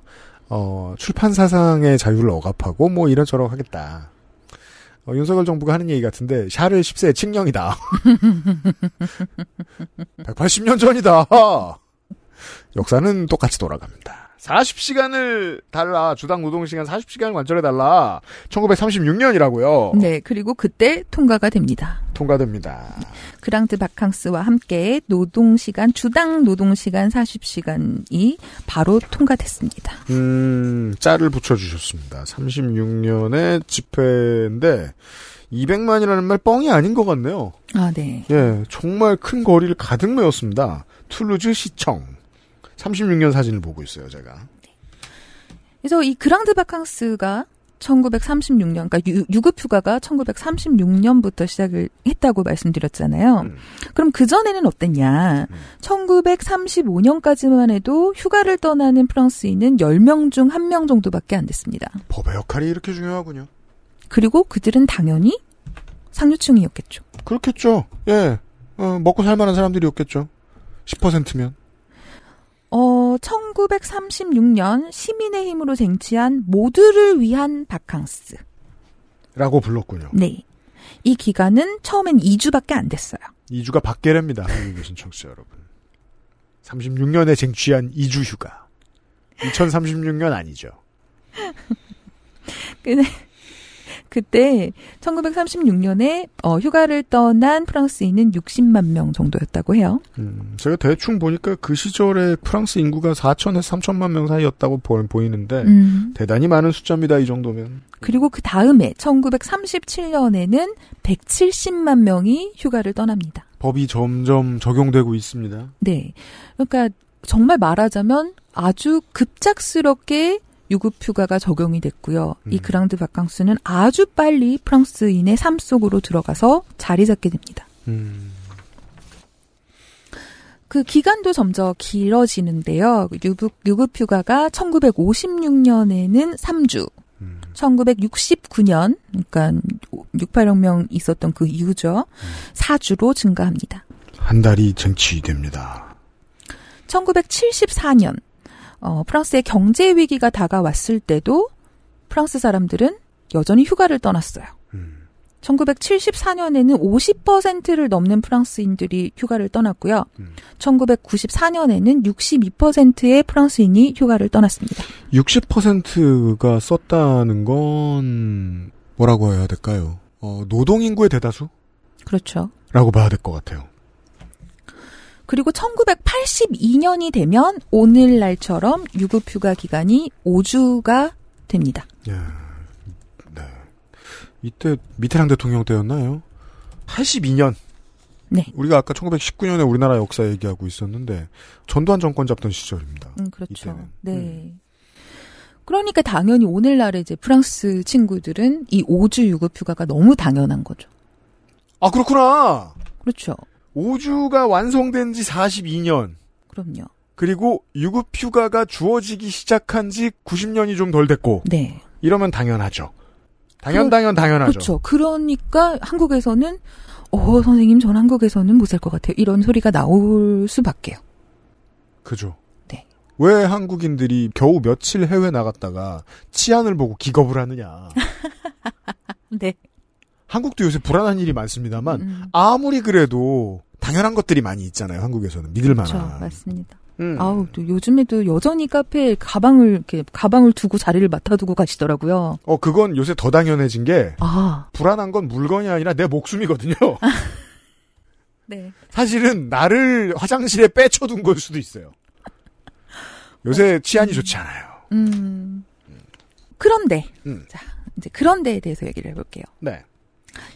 어, 출판 사상의 자유를 억압하고 뭐 이런저런 하겠다. 어, 윤석열 정부가 하는 얘기 같은데 샤를 10세 칙령이다. 180년 전이다. 역사는 똑같이 돌아갑니다. 40시간을 달라. 주당 노동시간 40시간을 관철해달라. 1936년이라고요. 네. 그리고 그때 통과가 됩니다. 통과됩니다. 그랑트 바캉스와 함께 노동시간, 주당 노동시간 40시간이 바로 통과됐습니다. 음, 짤을 붙여주셨습니다. 36년의 집회인데, 200만이라는 말 뻥이 아닌 것 같네요. 아, 네. 예, 정말 큰 거리를 가득 메웠습니다. 툴루즈 시청. 36년 사진을 보고 있어요, 제가. 그래서 이 그랑드 바캉스가 1936년, 그러니까 유, 유급 휴가가 1936년부터 시작을 했다고 말씀드렸잖아요. 그럼 그 전에는 어땠냐? 1935년까지만 해도 휴가를 떠나는 프랑스인은 10명 중 1명 정도밖에 안 됐습니다. 법의 역할이 이렇게 중요하군요. 그리고 그들은 당연히 상류층이었겠죠. 그렇겠죠. 예, 어, 먹고 살 만한 사람들이었겠죠. 10%면. 어, 1936년 시민의 힘으로 쟁취한 모두를 위한 바캉스. 라고 불렀군요. 네. 이 기간은 처음엔 2주밖에 안 됐어요. 2주가 밖에랍니다. 한국에 계신 청취자 여러분. 36년에 쟁취한 2주 휴가. 2036년 아니죠. 근데 그때 1936년에 어, 휴가를 떠난 프랑스인은 60만 명 정도였다고 해요. 음, 제가 대충 보니까 그 시절에 프랑스 인구가 4천에서 3천만 명 사이였다고 보, 보이는데 음. 대단히 많은 숫자입니다. 이 정도면. 그리고 그 다음에 1937년에는 170만 명이 휴가를 떠납니다. 법이 점점 적용되고 있습니다. 네. 그러니까 정말 말하자면 아주 급작스럽게 유급 휴가가 적용이 됐고요. 이 그랑드 바캉스는 아주 빨리 프랑스인의 삶 속으로 들어가서 자리 잡게 됩니다. 음. 그 기간도 점점 길어지는데요. 유급, 유급 휴가가 1956년에는 3주, 1969년, 그러니까 68혁명 있었던 그 이후죠. 4주로 증가합니다. 한 달이 쟁취됩니다. 1974년, 어, 프랑스의 경제 위기가 다가왔을 때도 프랑스 사람들은 여전히 휴가를 떠났어요. 1974년에는 50%를 넘는 프랑스인들이 휴가를 떠났고요. 1994년에는 62%의 프랑스인이 휴가를 떠났습니다. 60%가 썼다는 건 뭐라고 해야 될까요? 어, 노동 인구의 대다수? 그렇죠. 라고 봐야 될 것 같아요. 그리고 1982년이 되면 오늘날처럼 유급휴가 기간이 5주가 됩니다. 예. 네. 이때 미테랑 대통령 때였나요? 82년. 네. 우리가 아까 1919년에 우리나라 역사 얘기하고 있었는데 전두환 정권 잡던 시절입니다. 음, 그렇죠. 이때는. 네. 그러니까 당연히 오늘날의 이제 프랑스 친구들은 이 5주 유급휴가가 너무 당연한 거죠. 아 그렇구나. 그렇죠. 5주가 완성된 지 42년. 그럼요. 그리고 유급 휴가가 주어지기 시작한 지 90년이 좀 덜 됐고. 네. 이러면 당연하죠. 당연 당연 당연하죠. 그렇죠. 그러니까 한국에서는 어 선생님 전 한국에서는 못 살 것 같아요. 이런 소리가 나올 수밖에요. 그죠. 네. 왜 한국인들이 겨우 며칠 해외 나갔다가 치안을 보고 기겁을 하느냐. 네. 한국도 요새 불안한 일이 많습니다만 음. 아무리 그래도 당연한 것들이 많이 있잖아요. 한국에서는 믿을 그렇죠. 만한. 맞습니다. 음. 아우, 또 요즘에도 여전히 카페에 가방을, 이렇게, 가방을 두고 자리를 맡아두고 가시더라고요. 어 그건 요새 더 당연해진 게 아. 불안한 건 물건이 아니라 내 목숨이거든요. 네. 사실은 나를 화장실에 빼쳐둔 걸 수도 있어요. 요새 치안이 좋지 않아요. 음. 그런데, 음. 자, 이제 그런데에 대해서 얘기를 해볼게요. 네.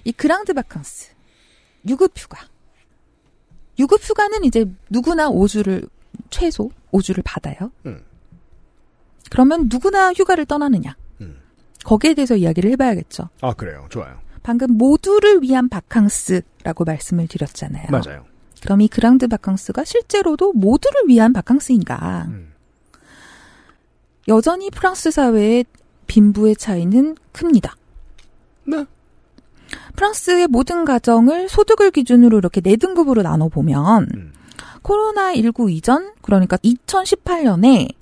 이 그랑드 바캉스, 유급휴가. 유급 휴가는 이제 누구나 5주를, 최소 5주를 받아요. 음. 그러면 누구나 휴가를 떠나느냐. 음. 거기에 대해서 이야기를 해봐야겠죠. 아 그래요. 좋아요. 방금 모두를 위한 바캉스라고 말씀을 드렸잖아요. 맞아요. 그럼 이 그랑드 바캉스가 실제로도 모두를 위한 바캉스인가? 음. 여전히 프랑스 사회의 빈부의 차이는 큽니다. 네. 프랑스의 모든 가정을 소득을 기준으로 이렇게 네 등급으로 나눠 보면 음. 코로나 19 이전 그러니까 2018년에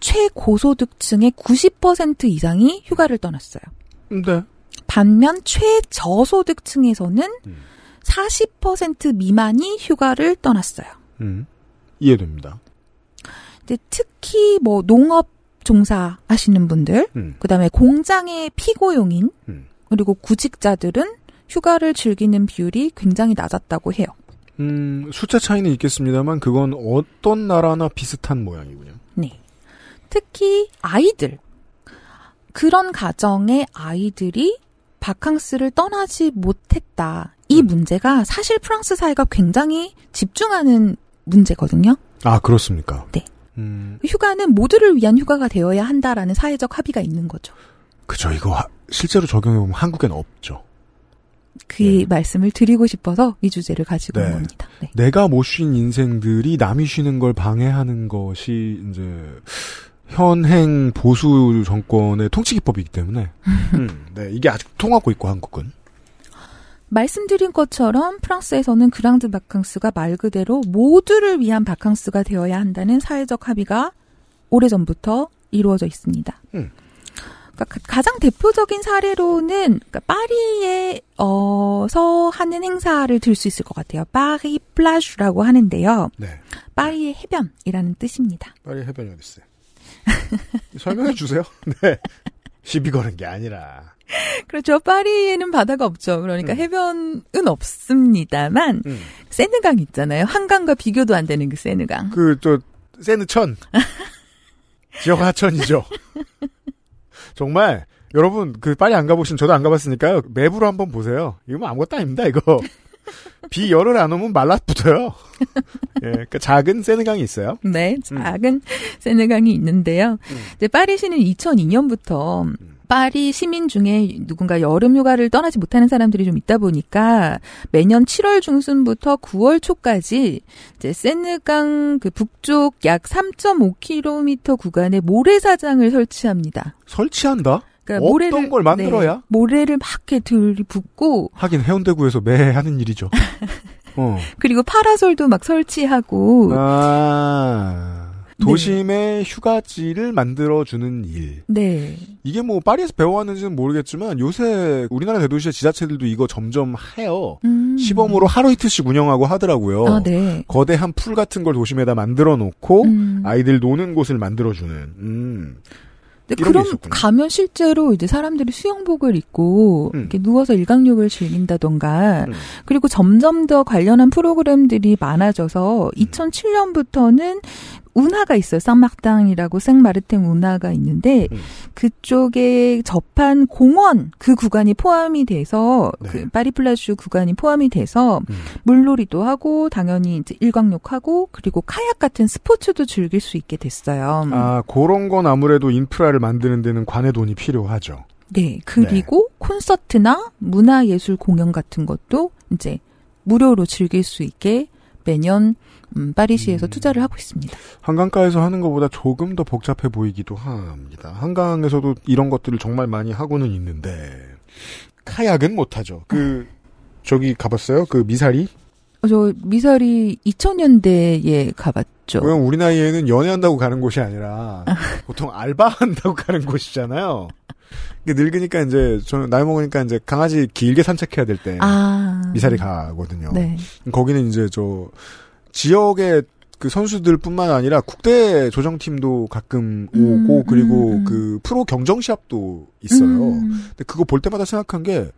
최고소득층의 90% 이상이 휴가를 떠났어요. 네. 반면 최저소득층에서는 음. 40% 미만이 휴가를 떠났어요. 음. 이해됩니다. 근데 특히 뭐 농업 종사 하시는 분들, 음. 그다음에 공장의 피고용인 음. 그리고 구직자들은 휴가를 즐기는 비율이 굉장히 낮았다고 해요. 음, 숫자 차이는 있겠습니다만 그건 어떤 나라나 비슷한 모양이군요. 네. 특히 아이들. 그런 가정의 아이들이 바캉스를 떠나지 못했다. 이 문제가 사실 프랑스 사회가 굉장히 집중하는 문제거든요. 아 그렇습니까? 네. 음, 휴가는 모두를 위한 휴가가 되어야 한다라는 사회적 합의가 있는 거죠. 그죠. 이거 하- 실제로 적용해 보면 한국엔 없죠. 그 말씀을 드리고 싶어서 이 주제를 가지고 온 네. 겁니다. 네. 내가 못 쉰 인생들이 남이 쉬는 걸 방해하는 것이 이제 현행 보수 정권의 통치 기법이기 때문에 음, 네 이게 아직 통하고 있고 한국은 말씀드린 것처럼 프랑스에서는 grandes vacances가 말 그대로 모두를 위한 바캉스가 되어야 한다는 사회적 합의가 오래전부터 이루어져 있습니다. 음. 그러니까 가- 가장 대표적인 사례로는 그러니까 파리에서 하는 행사를 들 수 있을 것 같아요. Paris Plages라고 하는데요. 네 파리의 해변이라는 뜻입니다. 파리 해변이 어디 있어요? 설명해 주세요. 네 시비 거는 게 아니라 그렇죠. 파리에는 바다가 없죠. 그러니까 음. 해변은 없습니다만 음. 세느강 있잖아요. 한강과 비교도 안 되는 그 세느강. 그저 세느천 지역 하천이죠. 정말 여러분 그 빨리 안 가보신 저도 안 가봤으니까요. 맵으로 한번 보세요. 이거 뭐 아무것도 아닙니다. 이거 비 열을 안 오면 말라붙어요. 예, 그러니까 작은 세느강이 있어요. 네, 작은 세느강이 있는데요. 이제 파리시는 2002년부터 파리 시민 중에 누군가 여름 휴가를 떠나지 못하는 사람들이 좀 있다 보니까 매년 7월 중순부터 9월 초까지 이제 세느강 그 북쪽 약 3.5km 구간에 모래사장을 설치합니다. 설치한다? 그러니까 어떤 모래를 걸 만들어야? 네, 모래를 막 이렇게 들이붓고 하긴 해운대구에서 매해 하는 일이죠. 어. 그리고 파라솔도 막 설치하고 아, 도심의 휴가지를 만들어주는 일. 네. 이게 뭐 파리에서 배워왔는지는 모르겠지만 요새 우리나라 대도시의 지자체들도 이거 점점 해요. 음. 시범으로 하루 이틀씩 운영하고 하더라고요. 아, 네. 거대한 풀 같은 걸 도심에다 만들어 놓고 음. 아이들 노는 곳을 만들어주는. 음. 근데 그럼. 가면 실제로 이제 사람들이 수영복을 입고 음. 이렇게 누워서 일광욕을 즐긴다던가 그리고 점점 더 관련한 프로그램들이 많아져서 2007년부터는 운하가 있어요. 상막당이라고 생마르탱 운하가 있는데 음. 그쪽에 접한 공원 그 구간이 포함이 돼서 네. 그 파리플라슈 구간이 포함이 돼서 음. 물놀이도 하고 당연히 이제 일광욕하고 그리고 카약 같은 스포츠도 즐길 수 있게 됐어요. 아, 그런 건 아무래도 인프라를 만드는 데는 관의 돈이 필요하죠. 네, 그리고 콘서트나 문화예술 공연 같은 것도 이제 무료로 즐길 수 있게 매년 음, 파리시에서 투자를 하고 있습니다. 한강가에서 하는 것보다 조금 더 복잡해 보이기도 합니다. 한강에서도 이런 것들을 정말 많이 하고는 있는데 카약은 못하죠. 그 저기 가봤어요? 그 미사리? 어, 저 미사리 2000년대에 가봤죠. 왜냐면 우리 나이에는 연애한다고 가는 곳이 아니라 보통 알바한다고 가는 곳이잖아요. 늙으니까 이제 저는 나이 먹으니까 이제 강아지 길게 산책해야 될때 아. 미사리 가거든요. 네. 거기는 이제 저 지역의 그 선수들뿐만 아니라 국대 조정팀도 가끔 음, 오고 그리고 음, 음. 그 프로 경정 시합도 있어요. 음. 근데 그거 볼 때마다 생각한 게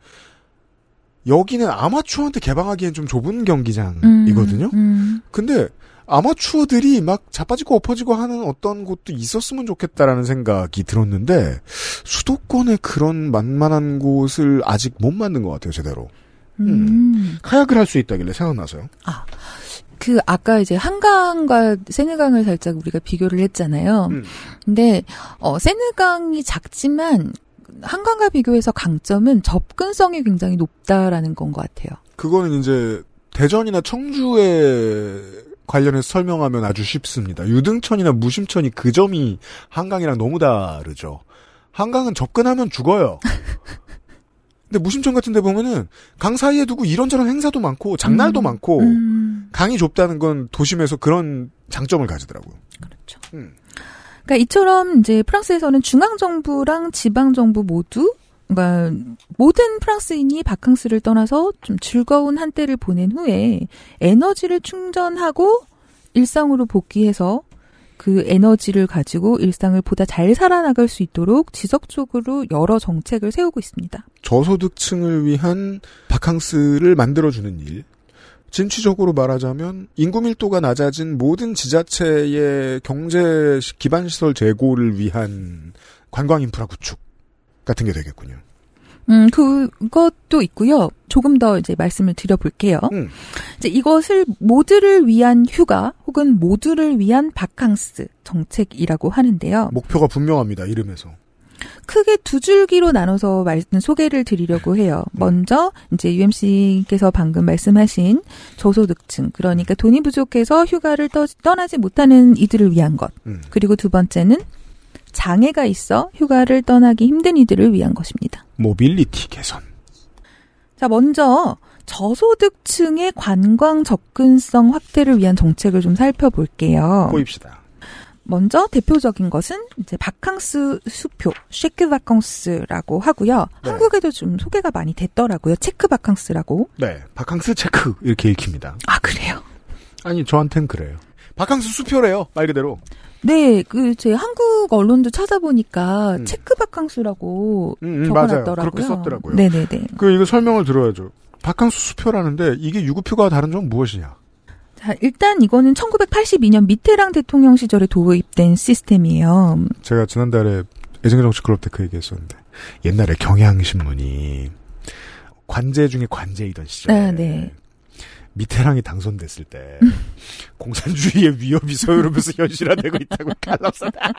여기는 아마추어한테 개방하기엔 좀 좁은 경기장이거든요. 음. 근데 아마추어들이 막 자빠지고 엎어지고 하는 어떤 곳도 있었으면 좋겠다라는 생각이 들었는데 수도권에 그런 만만한 곳을 아직 못 만든 것 같아요 제대로. 음. 카약을 할 수 있다길래 생각나서요. 그 아까 이제 한강과 세느강을 살짝 우리가 비교를 했잖아요. 음. 근데 어 세느강이 작지만 한강과 비교해서 강점은 접근성이 굉장히 높다라는 건 것 같아요. 그거는 이제 대전이나 청주에 관련해서 설명하면 아주 쉽습니다. 유등천이나 무심천이 그 점이 한강이랑 너무 다르죠. 한강은 접근하면 죽어요. 근데 무심천 같은 데 보면은 강 사이에 두고 이런저런 행사도 많고 장날도 많고 음. 강이 좁다는 건 도심에서 그런 장점을 가지더라고요. 그러니까 이처럼 이제 프랑스에서는 중앙 정부랑 지방 정부 모두 그러니까 모든 프랑스인이 바캉스를 떠나서 좀 즐거운 한때를 보낸 후에 에너지를 충전하고 일상으로 복귀해서 그 에너지를 가지고 일상을 보다 잘 살아나갈 수 있도록 지속적으로 여러 정책을 세우고 있습니다. 저소득층을 위한 바캉스를 만들어주는 일. 진취적으로 말하자면 인구 밀도가 낮아진 모든 지자체의 경제 기반 시설 제고를 위한 관광 인프라 구축 같은 게 되겠군요. 음, 그것도 있고요. 조금 더 이제 말씀을 드려볼게요. 음. 이제 이것을 모두를 위한 휴가 혹은 모두를 위한 바캉스 정책이라고 하는데요. 목표가 분명합니다. 이름에서. 크게 두 줄기로 나눠서 말, 소개를 드리려고 해요. 먼저 이제 UMC께서 방금 말씀하신 저소득층 그러니까 돈이 부족해서 휴가를 떠, 떠나지 못하는 이들을 위한 것. 음. 그리고 두 번째는 장애가 있어 휴가를 떠나기 힘든 이들을 위한 것입니다. 모빌리티 개선. 자, 먼저 저소득층의 관광 접근성 확대를 위한 정책을 좀 살펴볼게요. 보입시다. 먼저 대표적인 것은 이제 바캉스 수표, chèque vacances라고 하고요. 네. 한국에도 좀 소개가 많이 됐더라고요. 체크 바캉스라고. 네. 바캉스 체크 이렇게 읽힙니다. 아, 그래요? 아니 저한텐 그래요. 바캉스 수표래요. 말 그대로. 네, 그 제 한국 언론도 찾아보니까 체크 바캉스라고 음, 음. 적어놨더라고요. 그렇게 썼더라고요. 네네네. 그 이거 설명을 들어야죠. 바캉스 수표라는데 이게 유급휴가와 다른 점은 무엇이냐? 자, 일단 이거는 1982년 미테랑 대통령 시절에 도입된 시스템이에요. 제가 지난달에 애정의 정치 클럽 때 그 얘기했었는데 옛날에 경향신문이 관제 중에 관제이던 시절에 네, 네. 미테랑이 당선됐을 때 공산주의의 위협이 서유르면서 현실화되고 있다고 칼럼 썼다.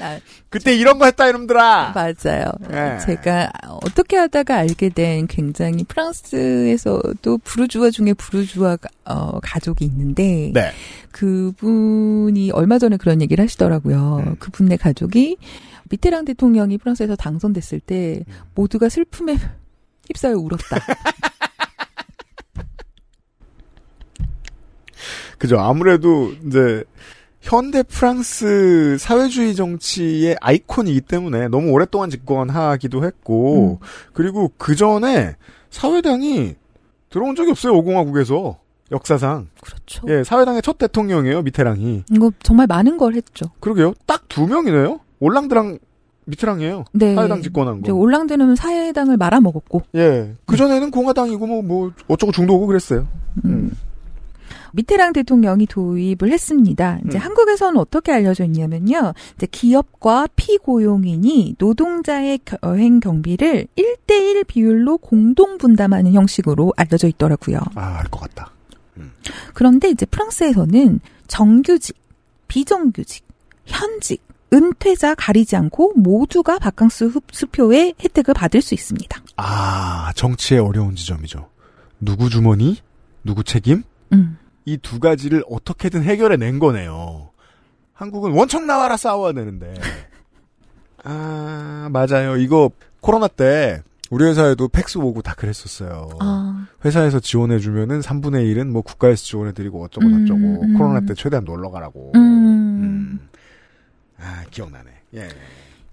아, 그때 이런 거 했다 이놈들아. 맞아요. 네. 제가 어떻게 하다가 알게 된 굉장히 프랑스에서도 부르주아 중에 부르주아 어, 가족이 있는데 네. 그분이 얼마 전에 그런 얘기를 하시더라고요. 음. 그분의 가족이 미테랑 대통령이 프랑스에서 당선됐을 때 음. 모두가 슬픔에 휩싸여 울었다. 그죠. 아무래도 이제 현대 프랑스 사회주의 정치의 아이콘이기 때문에 너무 오랫동안 집권하기도 했고 그리고 그 전에 사회당이 들어온 적이 없어요. 오공화국에서 역사상. 그렇죠. 예, 사회당의 첫 대통령이에요. 미테랑이. 이거 정말 많은 걸 했죠. 그러게요. 딱 두 명이네요. 올랑드랑 미테랑이에요. 네. 사회당 집권한 거. 올랑드는 사회당을 말아먹었고 예. 그 전에는 공화당이고 뭐 뭐 어쩌고 중도고 그랬어요. 음. 미테랑 대통령이 도입을 했습니다. 이제 음. 한국에서는 어떻게 알려져 있냐면요. 이제 기업과 피고용인이 노동자의 여행 경비를 1대1 비율로 공동 분담하는 형식으로 알려져 있더라고요. 아, 알 것 같다. 그런데 이제 프랑스에서는 정규직, 비정규직, 현직, 은퇴자 가리지 않고 모두가 바캉스 흡- 수표의 혜택을 받을 수 있습니다. 아, 정치의 어려운 지점이죠. 누구 주머니? 누구 책임? 음. 이 두 가지를 어떻게든 해결해 낸 거네요. 한국은 원청 나와라 싸워야 되는데. 아, 맞아요. 이거 코로나 때 우리 회사에도 팩스 오고 다 그랬었어요. 아. 회사에서 지원해주면은 3분의 1은 뭐 국가에서 지원해드리고 어쩌고 음, 저쩌고 음. 코로나 때 최대한 놀러 가라고. 음. 아 기억나네. 예.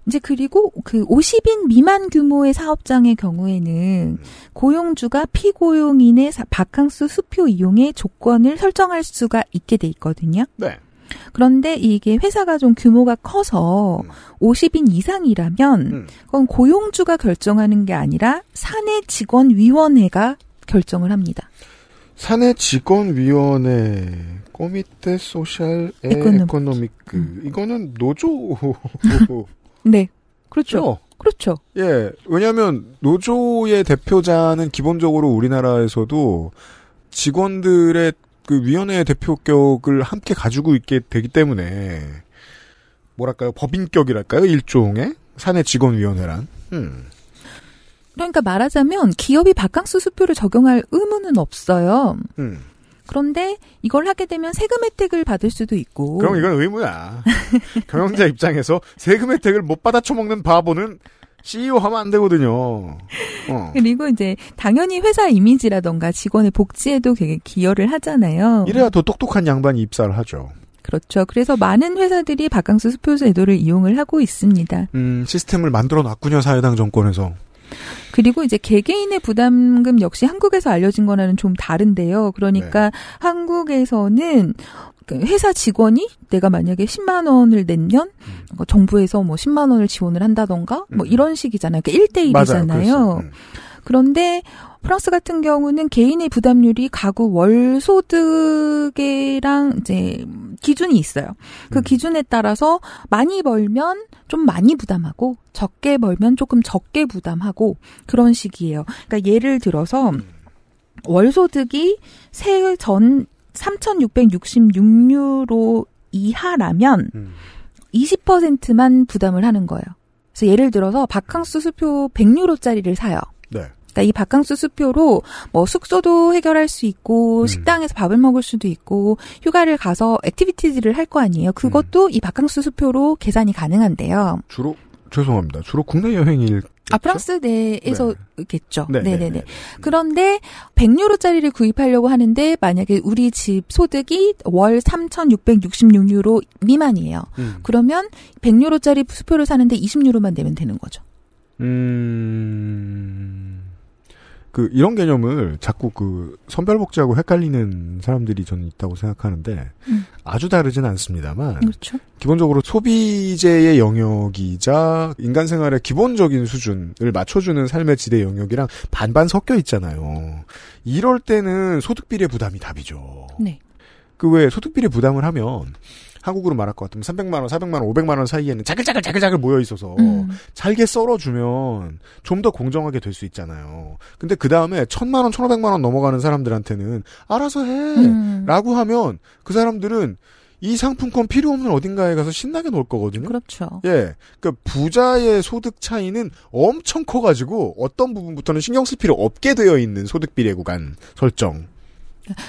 이제 그리고 그 50인 미만 규모의 사업장의 경우에는 고용주가 피고용인의 사- 바캉스 수표 이용의 조건을 설정할 수가 있게 돼 있거든요. 네. 그런데 이게 회사가 좀 규모가 커서 50인 이상이라면 그건 고용주가 결정하는 게 아니라 사내 직원위원회가 결정을 합니다. 사내 직원위원회 comité social économique. 그 이거는 노조 네. 그렇죠. 그렇죠. 예, 왜냐하면 노조의 대표자는 기본적으로 우리나라에서도 직원들의 그 위원회 대표격을 함께 가지고 있게 되기 때문에 뭐랄까요 법인격이랄까요 일종의 사내 직원위원회란. 음. 그러니까 말하자면 기업이 바캉스 수표를 적용할 의무는 없어요. 음. 그런데 이걸 하게 되면 세금 혜택을 받을 수도 있고. 그럼 이건 의무야. 경영자 입장에서 세금 혜택을 못 받아 처먹는 바보는 CEO 하면 안 되거든요. 어. 그리고 이제 당연히 회사 이미지라던가 직원의 복지에도 되게 기여를 하잖아요. 이래야 더 똑똑한 양반이 입사를 하죠. 그렇죠. 그래서 많은 회사들이 바캉스 수표 제도를 이용을 하고 있습니다. 음, 시스템을 만들어 놨군요, 사회당 정권에서. 그리고 이제 개개인의 부담금 역시 한국에서 알려진 거랑은 좀 다른데요. 그러니까 한국에서는 그 회사 직원이 내가 만약에 10만 원을 냈면 어, 정부에서 뭐 10만 원을 지원을 한다던가 뭐 이런 식이잖아요. 그러니까 1대 맞아요. 1이잖아요. 그랬어요. 음. 그런데 프랑스 같은 경우는 개인의 부담률이 가구 월 소득이랑 이제 기준이 있어요. 그 기준에 따라서 많이 벌면 좀 많이 부담하고 적게 벌면 조금 적게 부담하고 그런 식이에요. 그러니까 예를 들어서 월 소득이 세 전 3,666유로 이하라면 20%만 부담을 하는 거예요. 그래서 예를 들어서 바캉스 수표 100유로짜리를 사요. 네. 그러니까 이 바캉스 수표로 뭐 숙소도 해결할 수 있고 식당에서 밥을 먹을 수도 있고 휴가를 가서 activities를 할 거 아니에요. 그것도 이 바캉스 수표로 계산이 가능한데요. 주로 죄송합니다. 주로 국내 여행일 아 프랑스 내에서겠죠. 네, 네, 네 네네. 그런데 100유로짜리를 구입하려고 하는데 만약에 우리 집 소득이 월 3,666유로 미만이에요. 음. 그러면 100유로짜리 수표를 사는데 20유로만 내면 되는 거죠. 음. 그 이런 개념을 자꾸 그 선별복지하고 헷갈리는 사람들이 저는 있다고 생각하는데 음. 아주 다르진 않습니다만 그렇죠. 기본적으로 소비재의 영역이자 인간 생활의 기본적인 수준을 맞춰주는 삶의 질의 영역이랑 반반 섞여 있잖아요. 이럴 때는 소득 비례 부담이 답이죠. 네. 그왜 소득 비례 부담을 하면 한국으로 말할 것 같으면 300만 원, 400만 원, 500만 원 사이에는 자글자글 자글자글 모여 있어서 음. 잘게 썰어주면 좀 더 공정하게 될 수 있잖아요. 근데 그 다음에 1000만 원, 1500만 원 넘어가는 사람들한테는 알아서 해. 음. 라고 하면 그 사람들은 이 상품권 필요 없는 어딘가에 가서 신나게 놀 거거든요. 그렇죠. 예. 그러니까 부자의 소득 차이는 엄청 커가지고 어떤 부분부터는 신경 쓸 필요 없게 되어 있는 소득 비례 구간 설정.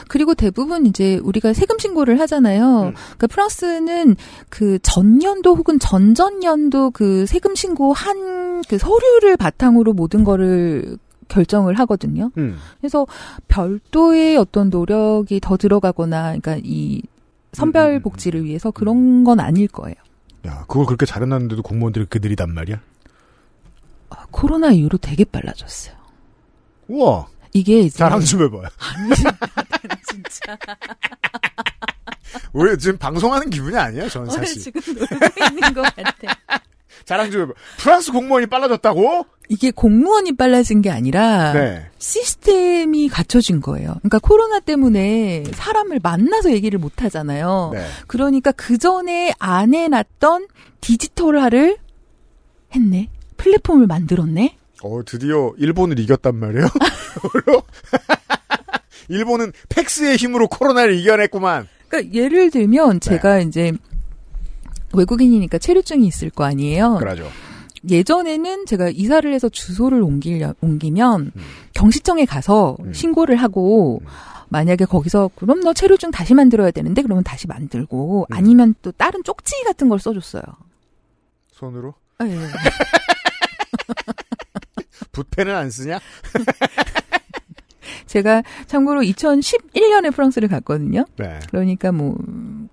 그리고 대부분 이제 우리가 세금 신고를 하잖아요. 그러니까 프랑스는 그 전년도 혹은 전전년도 그 세금 신고한 그 서류를 바탕으로 모든 거를 결정을 하거든요. 음. 그래서 별도의 어떤 노력이 더 들어가거나, 그러니까 이 선별 복지를 위해서 그런 건 아닐 거예요. 야, 그걸 그렇게 잘해놨는데도 공무원들이 그들이단 말이야? 코로나 이후로 되게 빨라졌어요. 우와. 이게 이제 자랑 좀 해봐요. 진짜. 우리 지금 방송하는 기분이 아니에요, 저는 사실. 지금 놀고 있는 것 같아. 자랑 좀 해봐. 프랑스 공무원이 빨라졌다고? 이게 공무원이 빨라진 게 아니라 네. 시스템이 갖춰진 거예요. 그러니까 코로나 때문에 사람을 만나서 얘기를 못 하잖아요. 네. 그러니까 그 전에 안 해놨던 디지털화를 했네. 플랫폼을 만들었네. 어, 드디어 일본을 이겼단 말이에요? 일본은 팩스의 힘으로 코로나를 이겨냈구만. 그러니까 예를 들면 제가 이제 외국인이니까 체류증이 있을 거 아니에요. 그러죠. 예전에는 제가 이사를 해서 주소를 옮기려, 옮기면 경시청에 가서 신고를 하고 만약에 거기서 그럼 너 체류증 다시 만들어야 되는데 그러면 다시 만들고 아니면 또 다른 쪽지 같은 걸 써줬어요. 손으로? 예. 붓펜은 안 쓰냐? 제가 참고로 2011년에 프랑스를 갔거든요. 네. 그러니까 뭐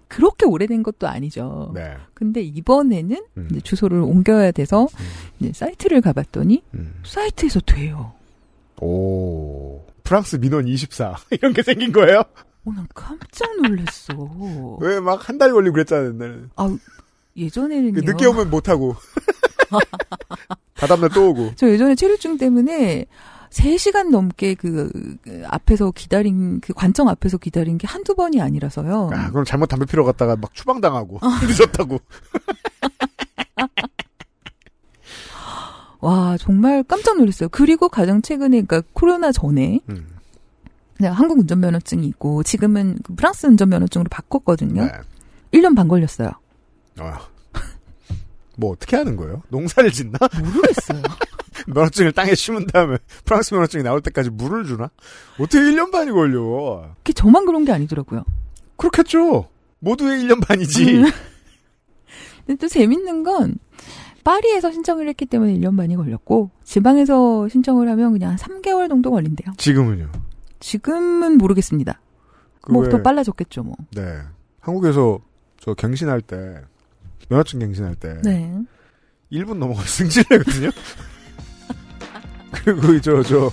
그렇게 오래된 것도 아니죠. 네. 근데 이번에는 음. 주소를 옮겨야 돼서 이제 사이트를 가봤더니 음. 사이트에서 돼요. 오. 프랑스 민원 24. 이런 게 생긴 거예요? 어, 난 깜짝 놀랐어. 왜 막 한 달 걸리고 그랬잖아요, 옛날에. 아, 예전에는요. 그 늦게 오면 못 하고. 다다음날 또 오고. 저 예전에 체류증 때문에 3시간 넘게 그, 그 앞에서 기다린, 그 관청 앞에서 기다린 게 한두 번이 아니라서요. 아, 그럼 잘못 담배 피러 갔다가 막 추방당하고. 늦었다고. 와, 정말 깜짝 놀랐어요. 그리고 가장 최근에, 그러니까 코로나 전에, 음. 한국 운전면허증이 있고, 지금은 그 프랑스 운전면허증으로 바꿨거든요. 네. 1년 반 걸렸어요. 어. 뭐 어떻게 하는 거예요? 농사를 짓나? 모르겠어요. 면허증을 땅에 심은 다음에 프랑스 면허증이 나올 때까지 물을 주나? 어떻게 1년 반이 걸려? 그게 저만 그런 게 아니더라고요. 그렇겠죠. 모두의 1년 반이지. 음. 근데 또 재밌는 건, 파리에서 신청을 했기 때문에 1년 반이 걸렸고, 지방에서 신청을 하면 그냥 한 3개월 정도 걸린대요. 지금은요. 지금은 모르겠습니다. 그뭐 왜- 더 빨라졌겠죠, 뭐. 네. 한국에서 저 갱신할 때 면허증 갱신할 때 네. 1분 넘어가 승질내거든요. 그리고 저저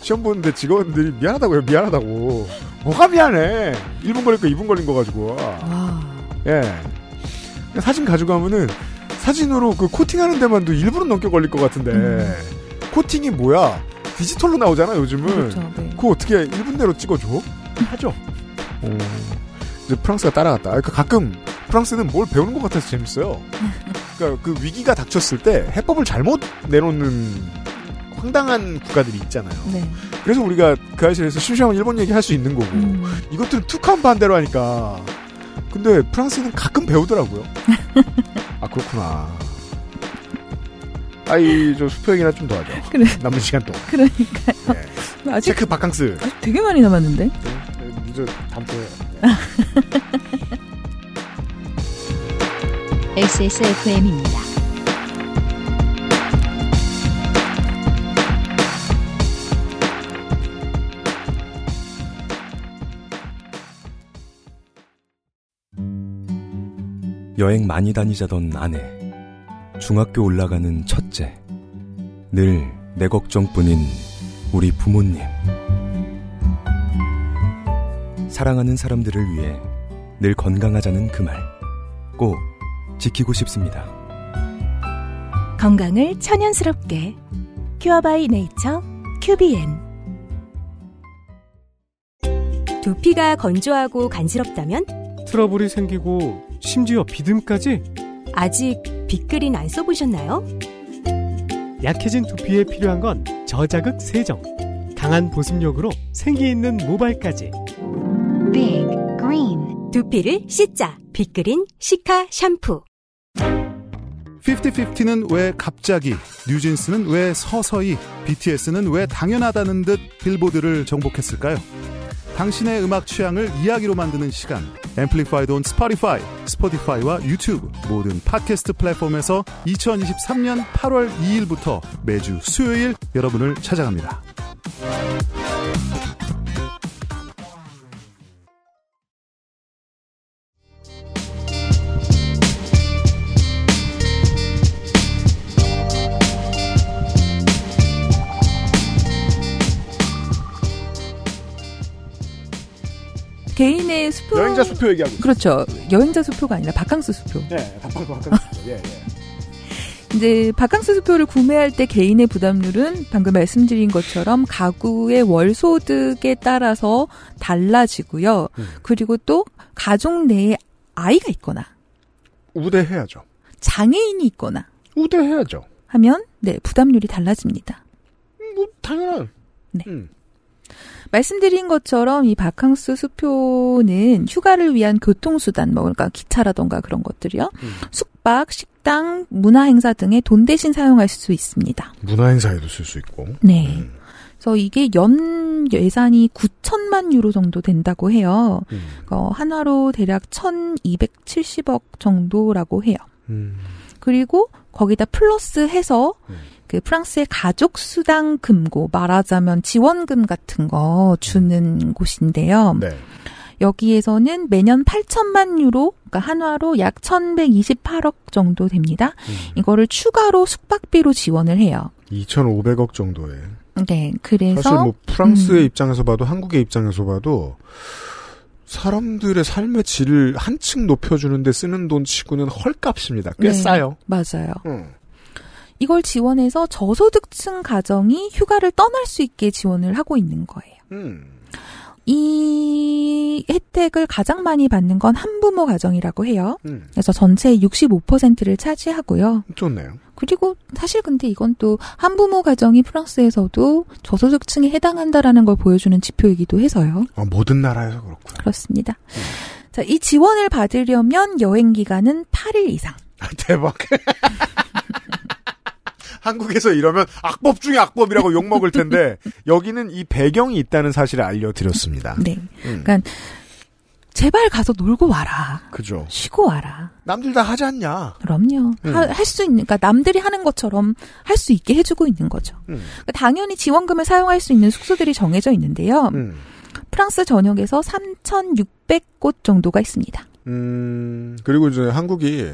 시험 보는데 직원들이 미안하다고요. 미안하다고. 뭐가 미안해. 1분 걸릴 거 2분 걸린 거 가지고. 예. 사진 가져가면은 사진으로 그 코팅하는 데만도 1분은 넘게 걸릴 것 같은데 코팅이 뭐야? 디지털로 나오잖아 요즘은. 그렇죠, 네. 그거 어떻게 1분 내로 찍어줘? 하죠. 어, 이제 프랑스가 따라갔다. 그러니까 가끔 프랑스는 뭘 배우는 것 같아서 재밌어요. 그러니까 그 위기가 닥쳤을 때 해법을 잘못 내놓는 황당한 국가들이 있잖아요. 네. 그래서 우리가 그 아실에서 심심하면 일본 얘기 할 수 있는 거고 음. 이것들은 툭한 반대로 하니까 근데 프랑스는 가끔 배우더라고요. 아 그렇구나. 아이 저 수표 얘기나 좀 더 하죠. 그래. 남은 시간 동안. 그러니까요. 예. 아직 체크 바캉스. 아직 되게 많이 남았는데. 이제 다음 주에. XSFM입니다. 여행 많이 다니자던 아내. 중학교 올라가는 첫째. 늘 내 걱정뿐인 우리 부모님. 사랑하는 사람들을 위해 늘 건강하자는 그 말. 꼭 지키고 싶습니다. 건강을 천연스럽게. 큐어바이 네이처 큐비엔. 두피가 건조하고 간지럽다면? 트러블이 생기고 심지어 비듬까지? 아직 빅그린 안 써보셨나요? 약해진 두피에 필요한 건 저자극 세정, 강한 보습력으로 생기 있는 모발까지. Big Green. 두피를 씻자. 빅그린 시카 샴푸 50-50는 왜 갑자기, 뉴진스는 왜 서서히, BTS는 왜 당연하다는 듯 빌보드를 정복했을까요? 당신의 음악 취향을 이야기로 만드는 시간. Amplified on Spotify, 스포티파이와 유튜브 모든 팟캐스트 플랫폼에서 2023년 8월 2일부터 매주 수요일 여러분을 찾아갑니다. 개인의 수표. 여행자 수표 얘기하고. 그렇죠. 여행자 수표가 아니라 바캉스 수표. 네, 바캉스 바캉스. 예, 예. 이제 바캉스 수표를 구매할 때 개인의 부담률은 방금 말씀드린 것처럼 가구의 월 소득에 따라서 달라지고요. 음. 그리고 또 가족 내에 아이가 있거나 우대해야죠. 장애인이 있거나 우대해야죠. 하면 네 부담률이 달라집니다. 뭐 당연한. 네. 말씀드린 것처럼 이 바캉스 수표는 휴가를 위한 교통수단, 뭐, 그러니까 기차라던가 그런 것들이요. 숙박, 식당, 문화행사 등의 돈 대신 사용할 수 있습니다. 문화행사에도 쓸 수 있고. 네. 그래서 이게 연 예산이 9천만 유로 정도 된다고 해요. 음. 어, 한화로 대략 1,270억 정도라고 해요. 음. 그리고 거기다 플러스 해서 그 프랑스의 가족 수당 금고 말하자면 지원금 같은 거 주는 곳인데요. 네. 여기에서는 매년 8천만 유로, 그러니까 한화로 약 1,128억 정도 됩니다. 음. 이거를 추가로 숙박비로 지원을 해요. 2,500억 정도에. 네, 그래서 사실 뭐 프랑스의 음, 입장에서 봐도 한국의 입장에서 봐도 사람들의 삶의 질을 한층 높여주는데 쓰는 돈 치고는 헐값입니다. 꽤 네, 싸요. 맞아요. 음. 이걸 지원해서 저소득층 가정이 휴가를 떠날 수 있게 지원을 하고 있는 거예요. 음. 이 혜택을 가장 많이 받는 건 한부모 가정이라고 해요. 음. 그래서 전체의 65%를 차지하고요. 좋네요. 그리고 사실 근데 이건 또 한부모 가정이 프랑스에서도 저소득층에 해당한다라는 걸 보여주는 지표이기도 해서요. 어, 모든 나라에서 그렇고요. 그렇습니다. 자, 이 지원을 받으려면 여행 기간은 8일 이상. 대박. 한국에서 이러면 악법 중에 악법이라고 욕먹을 텐데 여기는 이 배경이 있다는 사실을 알려드렸습니다. 네. 음. 그러니까 제발 가서 놀고 와라. 그죠. 쉬고 와라. 남들 다 하지 않냐. 그럼요. 음. 할수 있는, 그러니까 남들이 하는 것처럼 할 수 있게 해주고 있는 거죠. 음. 그러니까 당연히 지원금을 사용할 수 있는 숙소들이 정해져 있는데요. 음. 프랑스 전역에서 3,600곳 정도가 있습니다. 음, 그리고 이제 한국이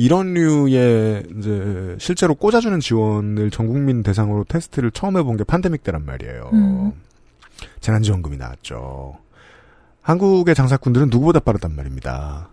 이런 류의 이제 실제로 꽂아주는 지원을 전 국민 대상으로 테스트를 처음 해본 게 팬데믹 때란 말이에요. 음. 재난지원금이 나왔죠. 한국의 장사꾼들은 누구보다 빠르단 말입니다.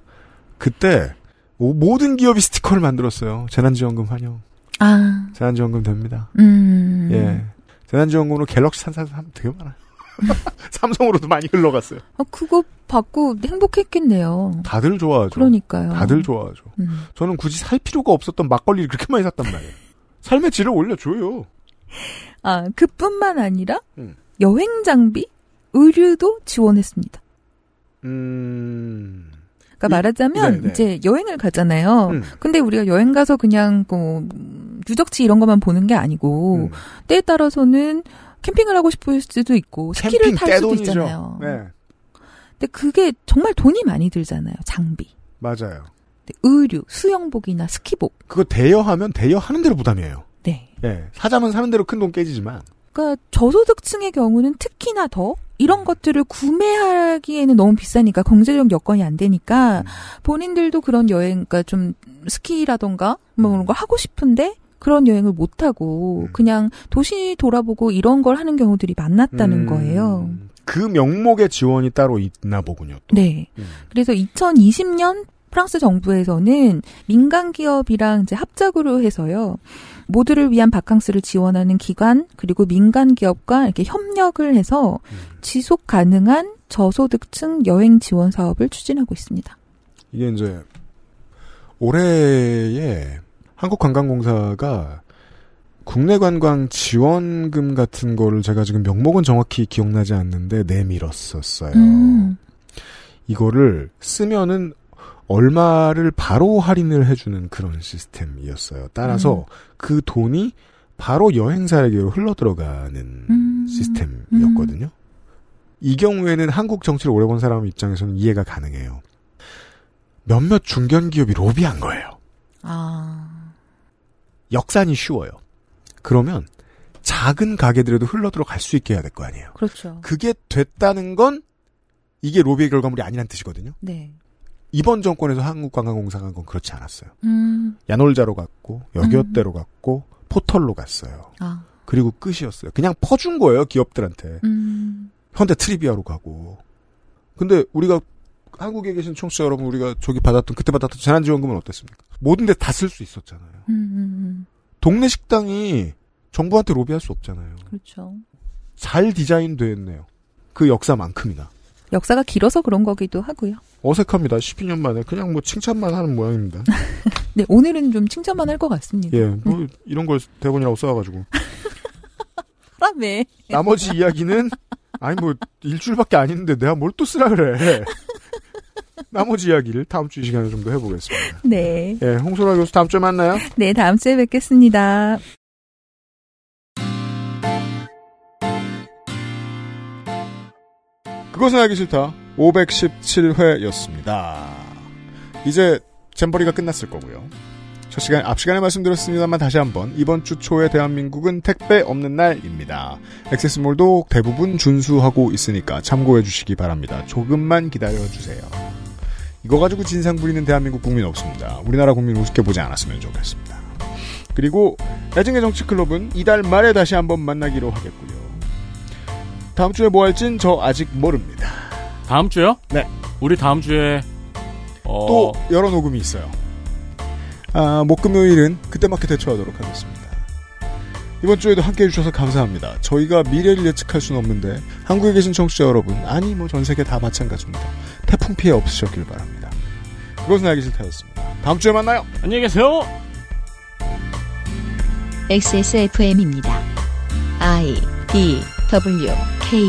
그때 모- 모든 기업이 스티커를 만들었어요. 재난지원금 환영. 아, 재난지원금 됩니다. 음. 예. 재난지원금으로 갤럭시 산 사람 되게 많아요. 삼성으로도 많이 흘러갔어요. 아, 그거 받고 행복했겠네요. 다들 좋아하죠. 그러니까요. 다들 좋아하죠. 음. 저는 굳이 살 필요가 없었던 막걸리를 그렇게 많이 샀단 말이에요. 삶의 질을 올려줘요. 아, 그뿐만 아니라 음. 여행 장비, 의류도 지원했습니다. 음. 그러니까 이- 말하자면 네네. 이제 여행을 가잖아요. 음. 근데 우리가 여행 가서 그냥 뭐 음, 유적지 이런 것만 보는 게 아니고 음. 때에 따라서는 캠핑을 하고 싶을 수도 있고 스키를 탈 수도 떼돈이죠. 있잖아요. 네. 근데 그게 정말 돈이 많이 들잖아요. 장비, 맞아요. 의류, 수영복이나 스키복. 그거 대여하면 대여하는 대로 부담이에요. 네. 예. 사자면 사는 대로 큰 돈 깨지지만. 그러니까 저소득층의 경우는 특히나 더 이런 것들을 구매하기에는 너무 비싸니까 경제적 여건이 안 되니까 본인들도 그런 여행, 그러니까 좀 스키라던가 뭐 그런 걸 하고 싶은데 그런 여행을 못 하고 그냥 도시 돌아보고 이런 걸 하는 경우들이 많았다는 음. 거예요. 그 명목의 지원이 따로 있나 보군요. 네. 그래서 2020년 프랑스 정부에서는 민간 기업이랑 이제 합작으로 해서요. 모두를 위한 바캉스를 지원하는 기관 그리고 민간 기업과 이렇게 협력을 해서 지속 가능한 저소득층 여행 지원 사업을 추진하고 있습니다. 이게 이제 올해에 한국관광공사가 국내 관광 지원금 같은 거를 제가 지금 명목은 정확히 기억나지 않는데 내밀었었어요. 음. 이거를 쓰면은 얼마를 바로 할인을 해주는 그런 시스템이었어요. 따라서 음. 그 돈이 바로 여행사에게로 흘러 들어가는 음. 시스템이었거든요. 이 경우에는 한국 정치를 오래 본 사람 입장에서는 이해가 가능해요. 몇몇 중견 기업이 로비한 거예요. 아. 역산이 쉬워요. 그러면 작은 가게들에도 흘러 들어 갈 수 있게 해야 될 거 아니에요. 그렇죠. 그게 됐다는 건 이게 로비의 결과물이 아니란 뜻이거든요. 네. 이번 정권에서 한국관광공사가 한건 그렇지 않았어요. 음. 야놀자로 갔고 여교대로 갔고 포털로 갔어요. 아. 그리고 끝이었어요. 그냥 퍼준 거예요 기업들한테. 음. 현대 트리비아로 가고. 근데 우리가 한국에 계신 청취자 여러분 우리가 저기 받았던 그때 받았던 재난지원금은 어땠습니까? 모든 데 다 쓸 수 있었잖아요. 음, 음, 동네 식당이 정부한테 로비할 수 없잖아요. 음. 그렇죠. 잘 디자인돼 있네요. 그 역사만큼이나. 역사가 길어서 그런 거기도 하고요. 어색합니다. 12년 만에 그냥 뭐 칭찬만 하는 모양입니다. 네, 오늘은 좀 칭찬만 할 것 같습니다. 예, 뭐 이런 걸 대본이라고 써가지고 사람에. 나머지 이야기는 아니 뭐 일주일밖에 안 있는데 내가 뭘 또 쓰라 그래. 나머지 이야기를 다음 주 이 시간에 좀 더 해보겠습니다. 네. 예, 홍소라 교수 다음 주에 만나요. 네, 다음 주에 뵙겠습니다. 그것은 알기 싫다. 517회였습니다. 이제 잼버리가 끝났을 거고요. 첫 시간, 앞 시간에 말씀드렸습니다만 다시 한번 이번 주 초에 대한민국은 택배 없는 날입니다. 액세스몰도 대부분 준수하고 있으니까 참고해 주시기 바랍니다. 조금만 기다려 주세요. 이거 가지고 진상 부리는 대한민국 국민 없습니다. 우리나라 국민 우습게 보지 않았으면 좋겠습니다. 그리고 나중에 정치클럽은 이달 말에 다시 한번 만나기로 하겠고요. 다음 주에 뭐 할진 저 아직 모릅니다. 다음 주요? 네. 우리 다음 주에 어, 또 여러 녹음이 있어요. 아, 목금요일은 그때 맞게 대처하도록 하겠습니다. 이번 주에도 함께 해주셔서 감사합니다. 저희가 미래를 예측할 수는 없는데 한국에 계신 청취자 여러분, 아니 뭐 전 세계 다 마찬가지입니다. 태풍 피해 없으셨길 바랍니다. 그것은 알기 싫다였습니다. 다음 주에 만나요. 안녕히 계세요. XSFM입니다. I D W K